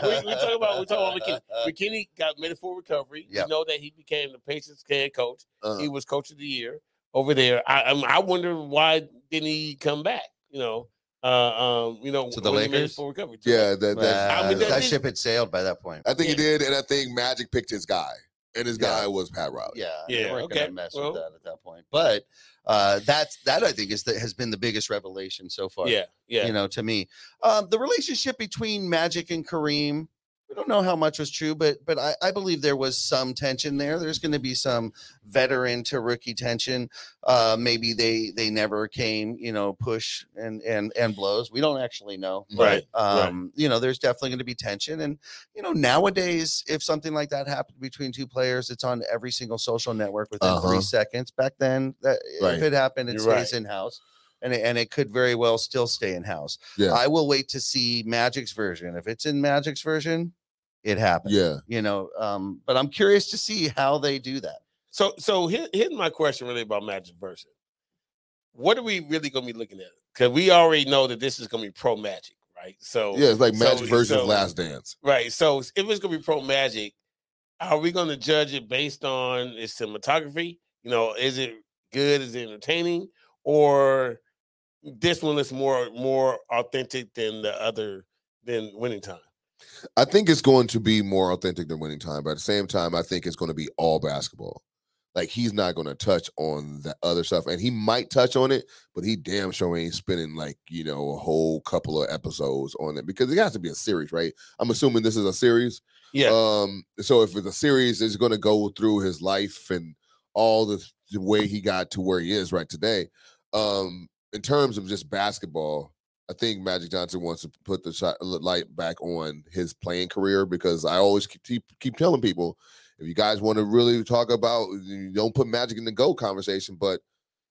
E: we, we talk about we talk about McKinney. McKinney got made for recovery.
D: Yep.
E: We know that he became the Pacers head coach.
F: Uh,
E: He was coach of the year over there. I I'm- I wonder why didn't he come back? You know, uh, um, you know,
D: To the
E: when he made it
D: Lakers?
E: for recovery. To
F: yeah, that, that's,
E: I
D: Uh,
E: mean, that
D: that
E: did-
D: ship had sailed by that point.
F: I think he did, and I think Magic picked his guy, and his
D: Yeah.
F: guy was Pat Riley.
D: Yeah,
E: Yeah,
D: they weren't
E: okay,
D: gonna mess
E: well.
D: with that at that point. But uh, that's that I think is that has been the biggest revelation so far.
E: Yeah, yeah.
D: you know, to me, um, the relationship between Magic and Kareem. We don't know how much was true, but but I, I believe there was some tension there. There's going to be some veteran to rookie tension. Uh, maybe they they never came, you know, push and and and blows. We don't actually know,
E: Right,
D: But,
E: right.
D: um, you know, there's definitely going to be tension, and you know, nowadays, if something like that happened between two players, it's on every single social network within
F: Uh-huh.
D: three seconds. Back then, that
F: Right.
D: if it happened, it
E: You're
D: stays
E: right.
D: in house. And it, and it could very well still stay in house.
F: Yeah.
D: I will wait to see Magic's version. If it's in Magic's version, it happened.
F: Yeah.
D: You know, um, but I'm curious to see how they do that.
E: So so here, here's my question really about Magic versus. What are we really gonna be looking at? Because we already know that this is gonna be pro Magic, right? So
F: Yeah, it's like
E: so-
F: Magic version
E: so-
F: Last Dance.
E: Right. So if it's gonna be pro Magic, are we gonna judge it based on its cinematography? You know, is it good? Is it entertaining? Or this one is more more authentic than the other than winning time?
F: I think it's going to be more authentic than winning time, but at the same time, I think it's going to be all basketball. Like he's not going to touch on the other stuff, and he might touch on it, but he damn sure ain't spending like you know a whole couple of episodes on it because it has to be a series, right? I'm assuming this is a series.
E: Yeah.
F: Um. So if it's a series, it's going to go through his life and all the, the way he got to where he is right today. Um. In terms of just basketball, I think Magic Johnson wants to put the shot, light back on his playing career because I always keep keep, keep telling people if you guys want to really talk about, don't put Magic in the go conversation. But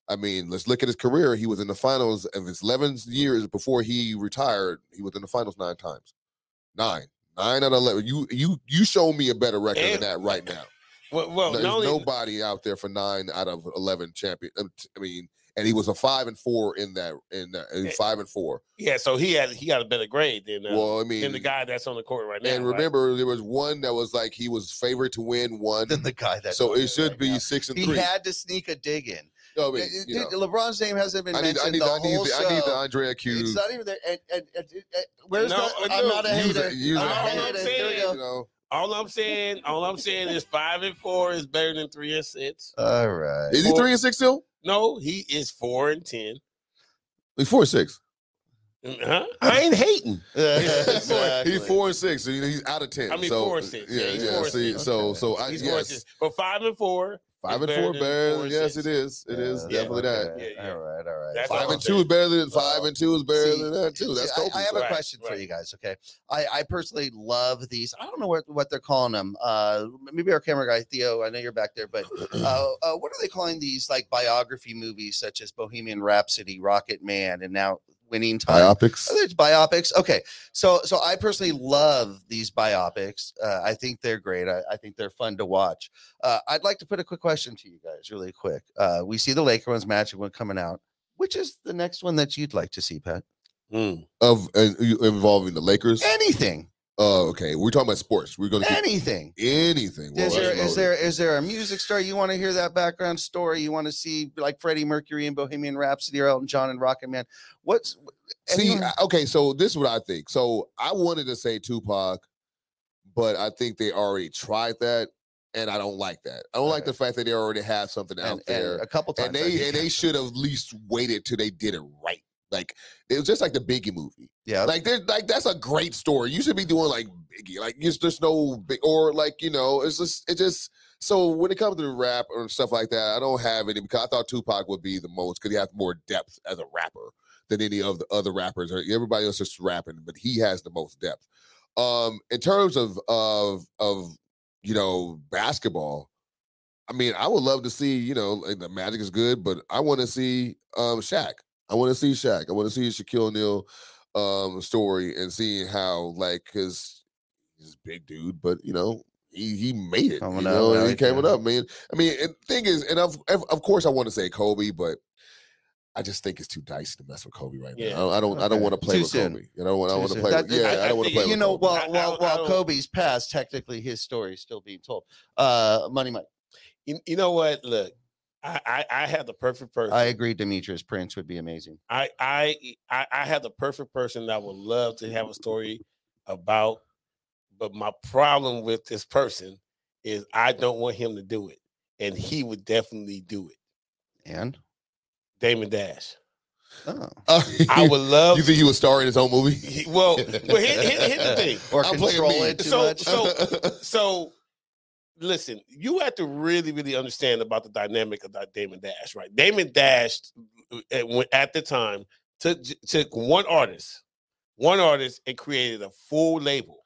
F: I mean, let's look at his career. He was in the finals of his 11 years before he retired. He was in the finals nine times, nine, nine out of 11. You you you show me a better record
E: And-
F: than that right now.
E: Well, well
F: There's
E: only,
F: nobody out there for nine out of 11 champion. I mean, and he was a five and four in that in, that, in
E: Eh,
F: five and four.
E: yeah. So he had he got a better grade than uh,
F: well, I mean,
E: than the guy that's on the court right now.
F: and
E: right?
F: remember, there was one that was like he was favored to win one.
D: Than the guy that
F: so it should be six and
D: He
F: three.
D: had to sneak a dig in.
F: No, I mean,
D: Dude,
F: you
D: LeBron's name hasn't been
F: I need,
D: mentioned
F: I need,
D: the
F: I need,
D: whole
F: the,
D: show.
F: I need the Andrea Q.
D: It's not even there. And, and, and, and- where's
E: No,
D: the?
E: I
D: I'm not a
F: Use
D: hater.
F: it, use
D: I'm not a
E: All I'm
D: hater. Here we go.
F: You know,
E: all I'm saying, all I'm saying is five and four is better than three and six.
D: All right.
F: is he
E: Four-
F: three and six still?
E: No, he is four and ten.
F: He's four and six.
E: Mm, huh? I ain't hating.
D: Exactly.
F: He's four and six. So he's out of ten.
E: I mean,
F: so,
E: four and six. Yeah,
F: Yeah,
E: he's
F: yeah.
E: four and
F: see,
E: six.
F: so, so I
E: He's four and
F: yes,
E: six. But five and four,
F: Five and
E: better
F: four
E: than
F: better.
E: four
F: yes,
E: six.
F: it is. It is
D: Yeah,
F: definitely that.
E: Yeah, yeah.
D: All right, all right.
E: That's
F: Five and two is better than five and two is better
D: see,
F: than that too. That's
D: See, I, I have a
E: Right,
D: question for
E: right.
D: you guys. Okay, I, I personally love these. I don't know what, what they're calling them. Uh, maybe our camera guy Theo. I know you're back there, but uh, uh, what are they calling these like biography movies such as Bohemian Rhapsody, Rocket Man, and now Winning Time?
F: Biopics.
D: Oh, there's biopics. Okay, so so I personally love these biopics. Uh, I think they're great. I, I think they're fun to watch. Uh, I'd like to put a quick question to you guys, really quick. Uh, we see the Laker one's Magic one coming out. Which is the next one that you'd like to see, Pat?
E: Mm.
F: Of uh, involving the Lakers.
D: Anything,
F: Oh, okay. We're talking about sports. We're going to
D: anything.
F: anything. Well,
D: Is there is there is there a music star you want to hear that background story? You want to see like Freddie Mercury and Bohemian Rhapsody or Elton John and Rocket Man? What's
F: See,
D: anyone-
F: I- okay, so this is what I think. So I wanted to say Tupac, but I think they already tried that, and I don't like that. I don't like the fact that they already have something out
D: and, and
F: there,
D: a couple times
F: and they and they should have at least waited till they did it right. Like it was just like the Biggie movie.
D: yeah
F: Like there's like that's a great story. You should be doing like Biggie. Like there's just no big or like you know it's just it just. So when it comes to rap or stuff like that, I don't have any because I thought Tupac would be the most because he has more depth as a rapper than any of the other rappers. Or everybody else is rapping, but he has the most depth. Um, in terms of of of you know basketball, I mean, I would love to see you know like, the Magic is good, but I want to see um Shaq. I want to see Shaq. I want to see Shaquille O'Neal um story and seeing how like because he's a big dude, but you know. He, he made it,
D: Coming
F: you
D: up,
F: know. and he came
D: yeah.
F: up, man. I mean, and thing is, and of of of course, I want to say Kobe, but I just think it's too dicey to mess with Kobe right
E: Yeah.
F: now. I, I don't. I don't want to play
D: Too
F: with
D: soon.
F: Kobe. You know, I want to play.
D: That-
F: with, yeah,
E: I-
F: I, don't want to play
E: think-
F: with
D: you know,
F: Kobe.
D: while
E: I- I
D: while, while Kobe's passed, technically his story is still being told. Uh, Money Mike,
E: You, you know what? Look, I, I I had the perfect person.
D: I agree. Demetrius Prince would be amazing.
E: I I I I had the perfect person that would love to have a story about, but my problem with this person is I don't want him to do it, and he would definitely do it.
D: And
E: Damon Dash.
D: oh,
E: I would love.
F: you think he would star in his own movie?
E: he- well, well here, here- here's the thing.
D: or
F: I'm playing
D: control
F: me.
D: it too
E: So-
D: much.
E: so- So, listen, you have to really, really understand about the dynamic of that Damon Dash, right? Damon Dash, uh, at at the time, took took one artist, one artist, and created a full label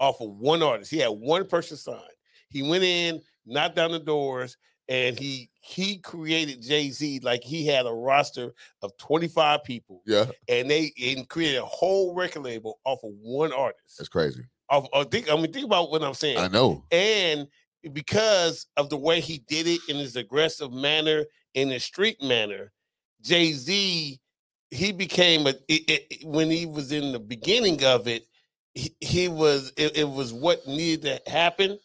E: off of one artist. He had one person signed. He went in, knocked down the doors, and he he created Jay Z like he had a roster of twenty five people,
F: yeah,
E: and they and created a whole record label off of one artist.
F: that's crazy.
E: Of, of think, I mean, think about what I'm saying
F: I know.
E: and because of the way he did it in his aggressive manner, in his street manner, Jay Z, he became a it, it- when he was in the beginning of it, he, he was it, it was what needed to happen,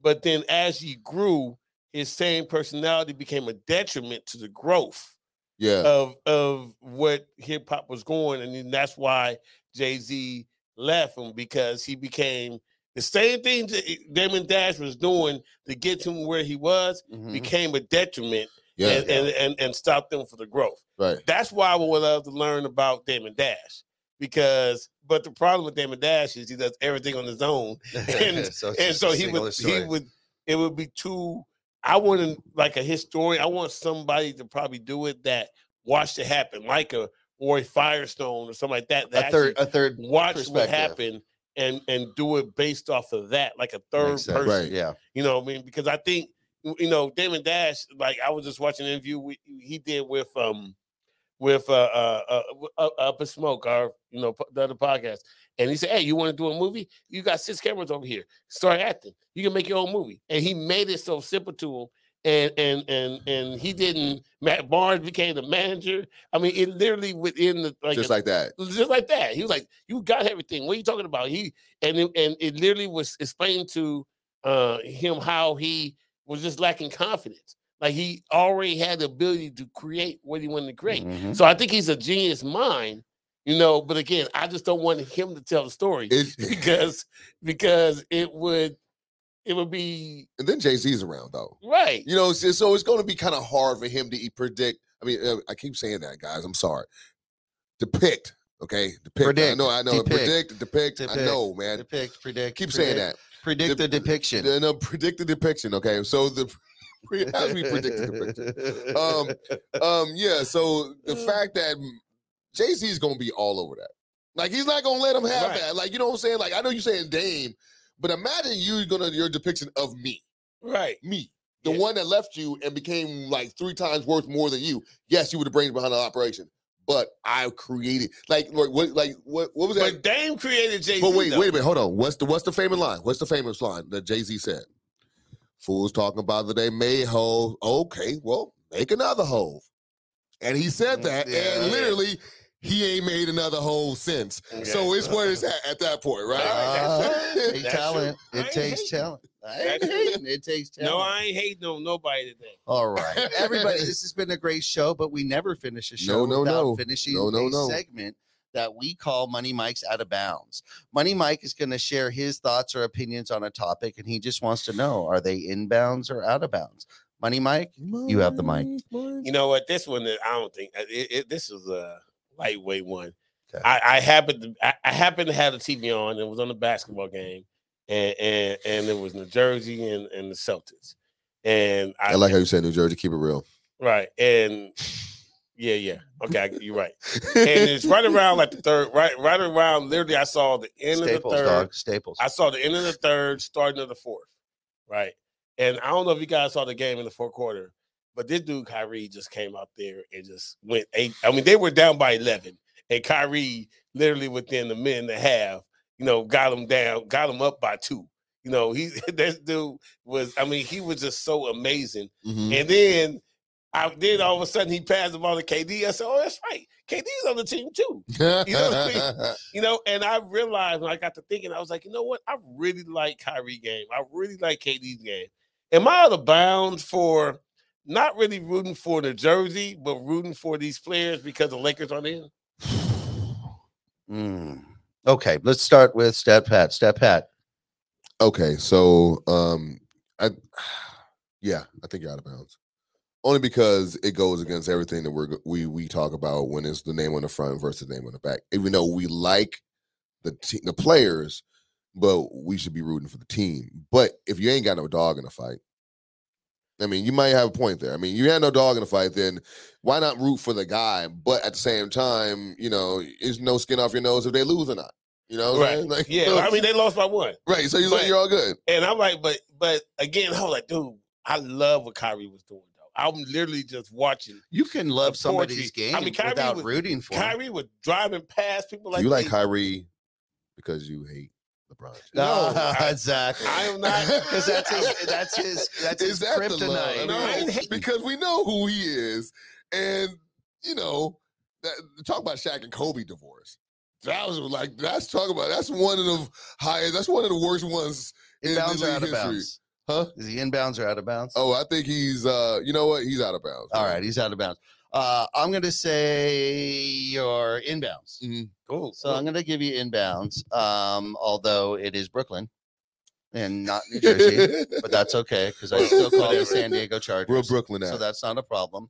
E: but then as he grew, his same personality became a detriment to the growth
F: Yeah,
E: of of what hip hop was going, and that's why Jay Z left him because he became the same thing that Damon Dash was doing to get to where he was
D: Mhm.
E: became a detriment
F: yeah,
E: and, and and and stopped them for the growth.
F: right.
E: That's why I would love to learn about Damon Dash because, but the problem with Damon Dash is he does everything on his own, and
D: so,
E: and so he would he would it would be too i wouldn't like a historian i want somebody to probably do it that watched it happen like a roy firestone or something like that that
D: a third a third
E: watch what happened and and do it based off of that like a third
D: Makes
E: person
F: Right.
D: Yeah.
E: you know what i mean? Because i think you know damon dash like i was just watching an interview we, he did with um with uh, uh, uh, uh up in smoke our you know the other podcast. And he said hey you want to do a movie? You got six cameras over here. Start acting. You can make your own movie. And he made it so simple to him and and and and he didn't matt barnes became the manager i mean it literally within the like
F: Just like that.
E: just like that. He was like, "You got everything. What are you talking about?" He and it, and it literally was explained to uh, him how he was just lacking confidence. Like he already had the ability to create what he wanted to create.
D: Mhm.
E: So I think he's a genius mind, you know. But again, I just don't want him to tell the story because because it would it would be
F: and then Jay Z's around though.
E: right.
F: You know, so, so it's going to be kind of hard for him to predict. I mean, uh, I keep saying that, guys. I'm sorry. Depict, okay? Depict. I know, I know.
D: depict,
F: Predict, depict. I know, man.
D: Depict, predict.
F: Keep
D: predict,
F: saying that.
D: Predict
F: Dep-
D: the depiction.
F: No, no, predict the depiction. Okay, so the pre- as we predicted. the prediction. Um, um, yeah. So the fact that Jay Z is gonna be all over that, like he's not gonna let him have
E: Right.
F: that. Like you know what I'm saying? Like I know you're saying Dame, but imagine you gonna your depiction of me,
E: Right.
F: me, the one that left you and became like three times worth more than you. Yes, you were the brains behind the operation, but I created like like what like what what was that?
E: But Dame created Jay Z.
F: But wait, wait a minute, hold on. What's the what's the famous line? What's the famous line that Jay Z said? Fools talking about that they made Hov. Okay, well, make another Hov. And he said mm, that,
D: Yeah.
F: and literally, he ain't made another Hov since. So it's where it's at at that point, right?
D: Uh,
E: That's
D: take
E: true.
D: talent.
E: I
D: It takes talent. I ain't
E: That's true.
D: hating. It takes talent.
E: No, I ain't hating on nobody today.
D: All right, everybody. This has been a great show, but we never finish a show
F: No, no,
D: without
F: no.
D: finishing
F: No, no,
D: a
F: no.
D: segment that we call Money Mike's Out of Bounds. Money Mike is going to share his thoughts or opinions on a topic, and he just wants to know: Are they in bounds or out of bounds? Money Mike, you have the mic.
E: You know what? This one, I don't think uh, it, it, this is a lightweight one.
D: Okay.
E: I, I happened to I, I happened to have the TV on. and It was on the basketball game, and and and it was New Jersey and, and the Celtics, and I,
F: I like how you said New Jersey, keep it real.
E: right and yeah yeah okay you're right, and it's right around like the third right right around literally I saw the end
D: Staples,
E: of the third.
D: dog. Staples.
E: I saw the end of the third, starting of the fourth, right? And I don't know if you guys saw the game in the fourth quarter, but this dude Kyrie just came out there and just went eight. I mean, they were down by eleven, and Kyrie literally within a minute and a half, you know, got him down, got him up by two. You know, he this dude was. I mean, he was just so amazing.
F: Mhm.
E: And then. I then all of a sudden he passed the ball to KD. I said, "Oh, that's right. KD's on the team too." You know what I You know, and I realized when I got to thinking, I was like, you know what? I really like Kyrie game. I really like KD's game. Am I out of bounds for not really rooting for the jersey, but rooting for these players because the Lakers aren't in?
D: Mm. Okay, let's start with Stat Pat. Stat Pat.
F: Okay, so um, I yeah, I think you're out of bounds. Only because it goes against everything that we're we we talk about when it's the name on the front versus the name on the back. Even though we like the te- the players, but we should be rooting for the team. But if you ain't got no dog in the fight, I mean, you might have a point there. I mean, you had no dog in the fight, then why not root for the guy? But at the same time, you know, it's no skin off your nose if they lose or not. You know, what I'm
E: Right.
F: saying? Like,
E: Yeah, I mean they lost by one.
F: right. So you're like, you're all good.
E: And I'm like, but but again, I was like, dude, I love what Kyrie was doing though. I'm literally just watching.
D: You can love somebody's game
E: I mean, Kyrie
D: without
E: was-
D: rooting for him.
E: Kyrie was driving past people like
F: you like
E: they-
F: Kyrie because you hate
E: No, I-
D: exactly.
E: I am not
D: because that's his. That's his. That's his
F: Is that
D: kryptonite.
E: No, I ain't
F: No,
E: hating.
F: because we know who he is, and you know, that, talk about Shaq and Kobe divorce. That was like that's talk about that's one of the highest. That's one of the worst ones in, in
D: Inbounds or
F: league
D: out of
F: history.
D: bounds?
F: Huh?
D: Is he inbounds or out of bounds?
F: Oh, I think he's. uh You know what? He's out of bounds.
D: All right, he's out of bounds. Uh, I'm going to say you're inbounds.
F: Mhm.
E: Cool.
D: So I'm going to give you inbounds, um, although it is Brooklyn and not New Jersey, but that's okay because I still call the San Diego Chargers.
F: Real Brooklyn.
D: so that's not a problem.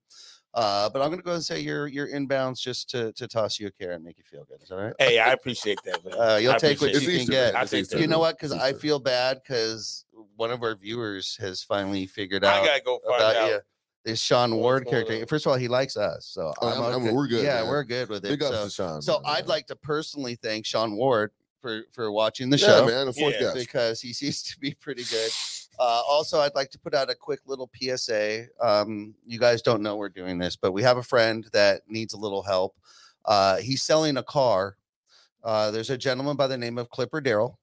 D: Uh, but I'm going to go and say you're you're inbounds just to to toss you a carrot and make you feel good. Is that all right?
E: Hey, I appreciate that, man.
D: Uh, you'll
E: I
D: take what you can
F: Easter,
D: get.
E: I take
D: You know what? Because I feel bad because one of our viewers has finally figured out.
E: I
D: out
E: gotta go find
D: about
E: out.
D: you. This Sean Ward
E: going
D: character.
E: on.
D: First of all, he likes us, so
F: Oh,
D: I'm
F: I'm- I'm- we're good,
D: Yeah,
F: man.
D: we're good with it.
F: Big
D: So,
F: to Sean.
D: so
F: man.
D: I'd like to personally thank Sean Ward for for watching the
F: yeah,
D: show
F: man. The fourth
E: Yeah,
F: guest.
D: because he seems to be pretty good. Uh, also, I'd like to put out a quick little PSA. Um, you guys don't know we're doing this, but we have a friend that needs a little help. Uh, he's selling a car. Uh, there's a gentleman by the name of Clipper Daryl,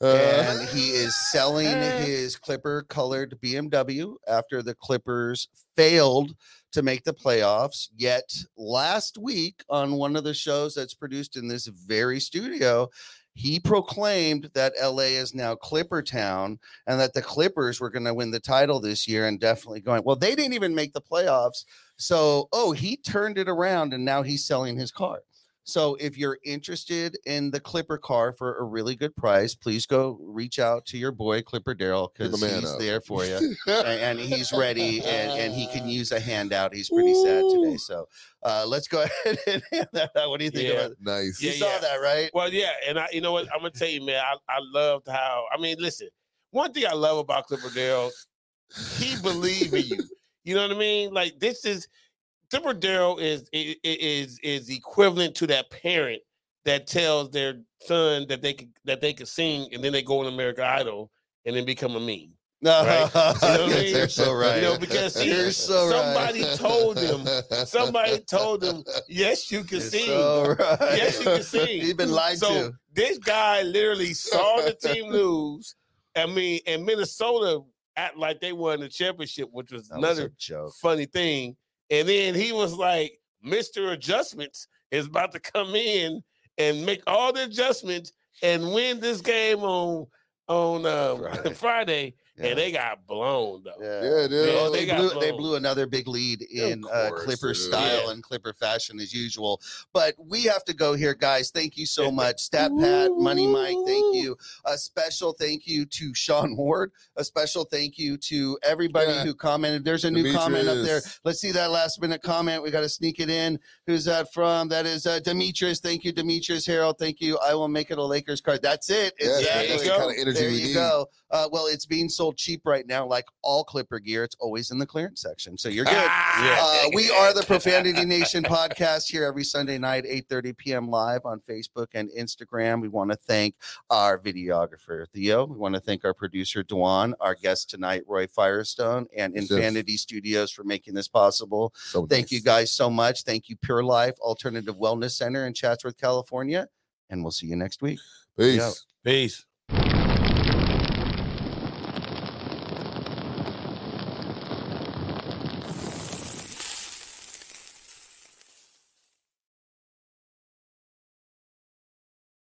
F: Uh,
D: and he is selling his Clipper colored BMW after the Clippers failed to make the playoffs. Yet last week on one of the shows that's produced in this very studio, he proclaimed that LA is now Clipper Town and that the Clippers were going to win the title this year and definitely going. Well, they didn't even make the playoffs. So, oh, he turned it around and now he's selling his car. So, if you're interested in the Clipper car for a really good price, please go reach out to your boy Clipper Daryl because
F: the man
D: he's
F: up.
D: there for you and, and he's ready and, and he can use a handout. He's pretty sad today.
F: Ooh.
D: So, uh, let's go ahead and hand that out. What do you think
E: Yeah.
D: about it?
F: nice.
D: You
E: Yeah,
D: saw
E: yeah.
D: that, right?
E: Well, yeah, and I, you know what, I'm gonna tell you, man, I, I loved how. I mean, listen, one thing I love about Clipper Daryl, he believe in you. You know what I mean? Like this is Thibodeau is is is equivalent to that parent that tells their son that they could that they could sing and then they go on American Idol and then become a meme. Right. You know what I mean?
D: You're so right.
E: You know, because see,
D: so
E: somebody
D: right.
E: told him, somebody told him, yes, you can
D: You're
E: sing.
D: so right.
E: Yes, you can sing.
D: You've been lied
E: so
D: to.
E: this guy literally saw the team lose. I mean, and Minnesota act like they won the championship, which was
D: That
E: another
D: joke.
E: funny thing. And then he was like, Mr. Adjustments is about to come in and make all the adjustments and win this game on on uh,
D: Friday.
E: Friday.
D: Yeah.
E: And they got blown though.
D: Yeah.
F: Yeah, dude.
E: Yeah, they
D: they,
E: got
D: blew, they blew another big lead in uh, Clipper
F: dude.
D: style
E: Yeah.
D: and Clipper fashion as usual. But we have to go here, guys. Thank you so much. Stat Pat, Money Mike, thank you. A special thank you to Sean Ward. A special thank you to everybody
F: Yeah.
D: who commented. There's a new comment up there. Let's see that last minute comment. We got to sneak it in. Who's that from? That is uh, Demetrius. Thank you, Demetrius Harold. Thank you. I will make it a Lakers card. That's it.
F: Yeah,
D: It's
E: there
F: that's
E: you
F: the
E: go.
F: kind of energy
D: there
F: we
D: you
F: need.
D: go. Uh, well, it's being sold cheap right now, like all Clipper gear. It's always in the clearance section, so you're good.
E: Ah,
D: Uh, we are the Profanity Nation podcast here every Sunday night, 8:30 p.m. live on Facebook and Instagram. We want to thank our videographer Theo. We want to thank our producer Dwan, our guest tonight Roy Firestone, and
F: Yes, yes.
D: Infinity Studios for making this possible.
F: So
D: Thank
F: nice.
D: you guys so much. Thank you Pure Life Alternative Wellness Center in Chatsworth, California, and we'll see you next week.
F: Peace.
E: Peace.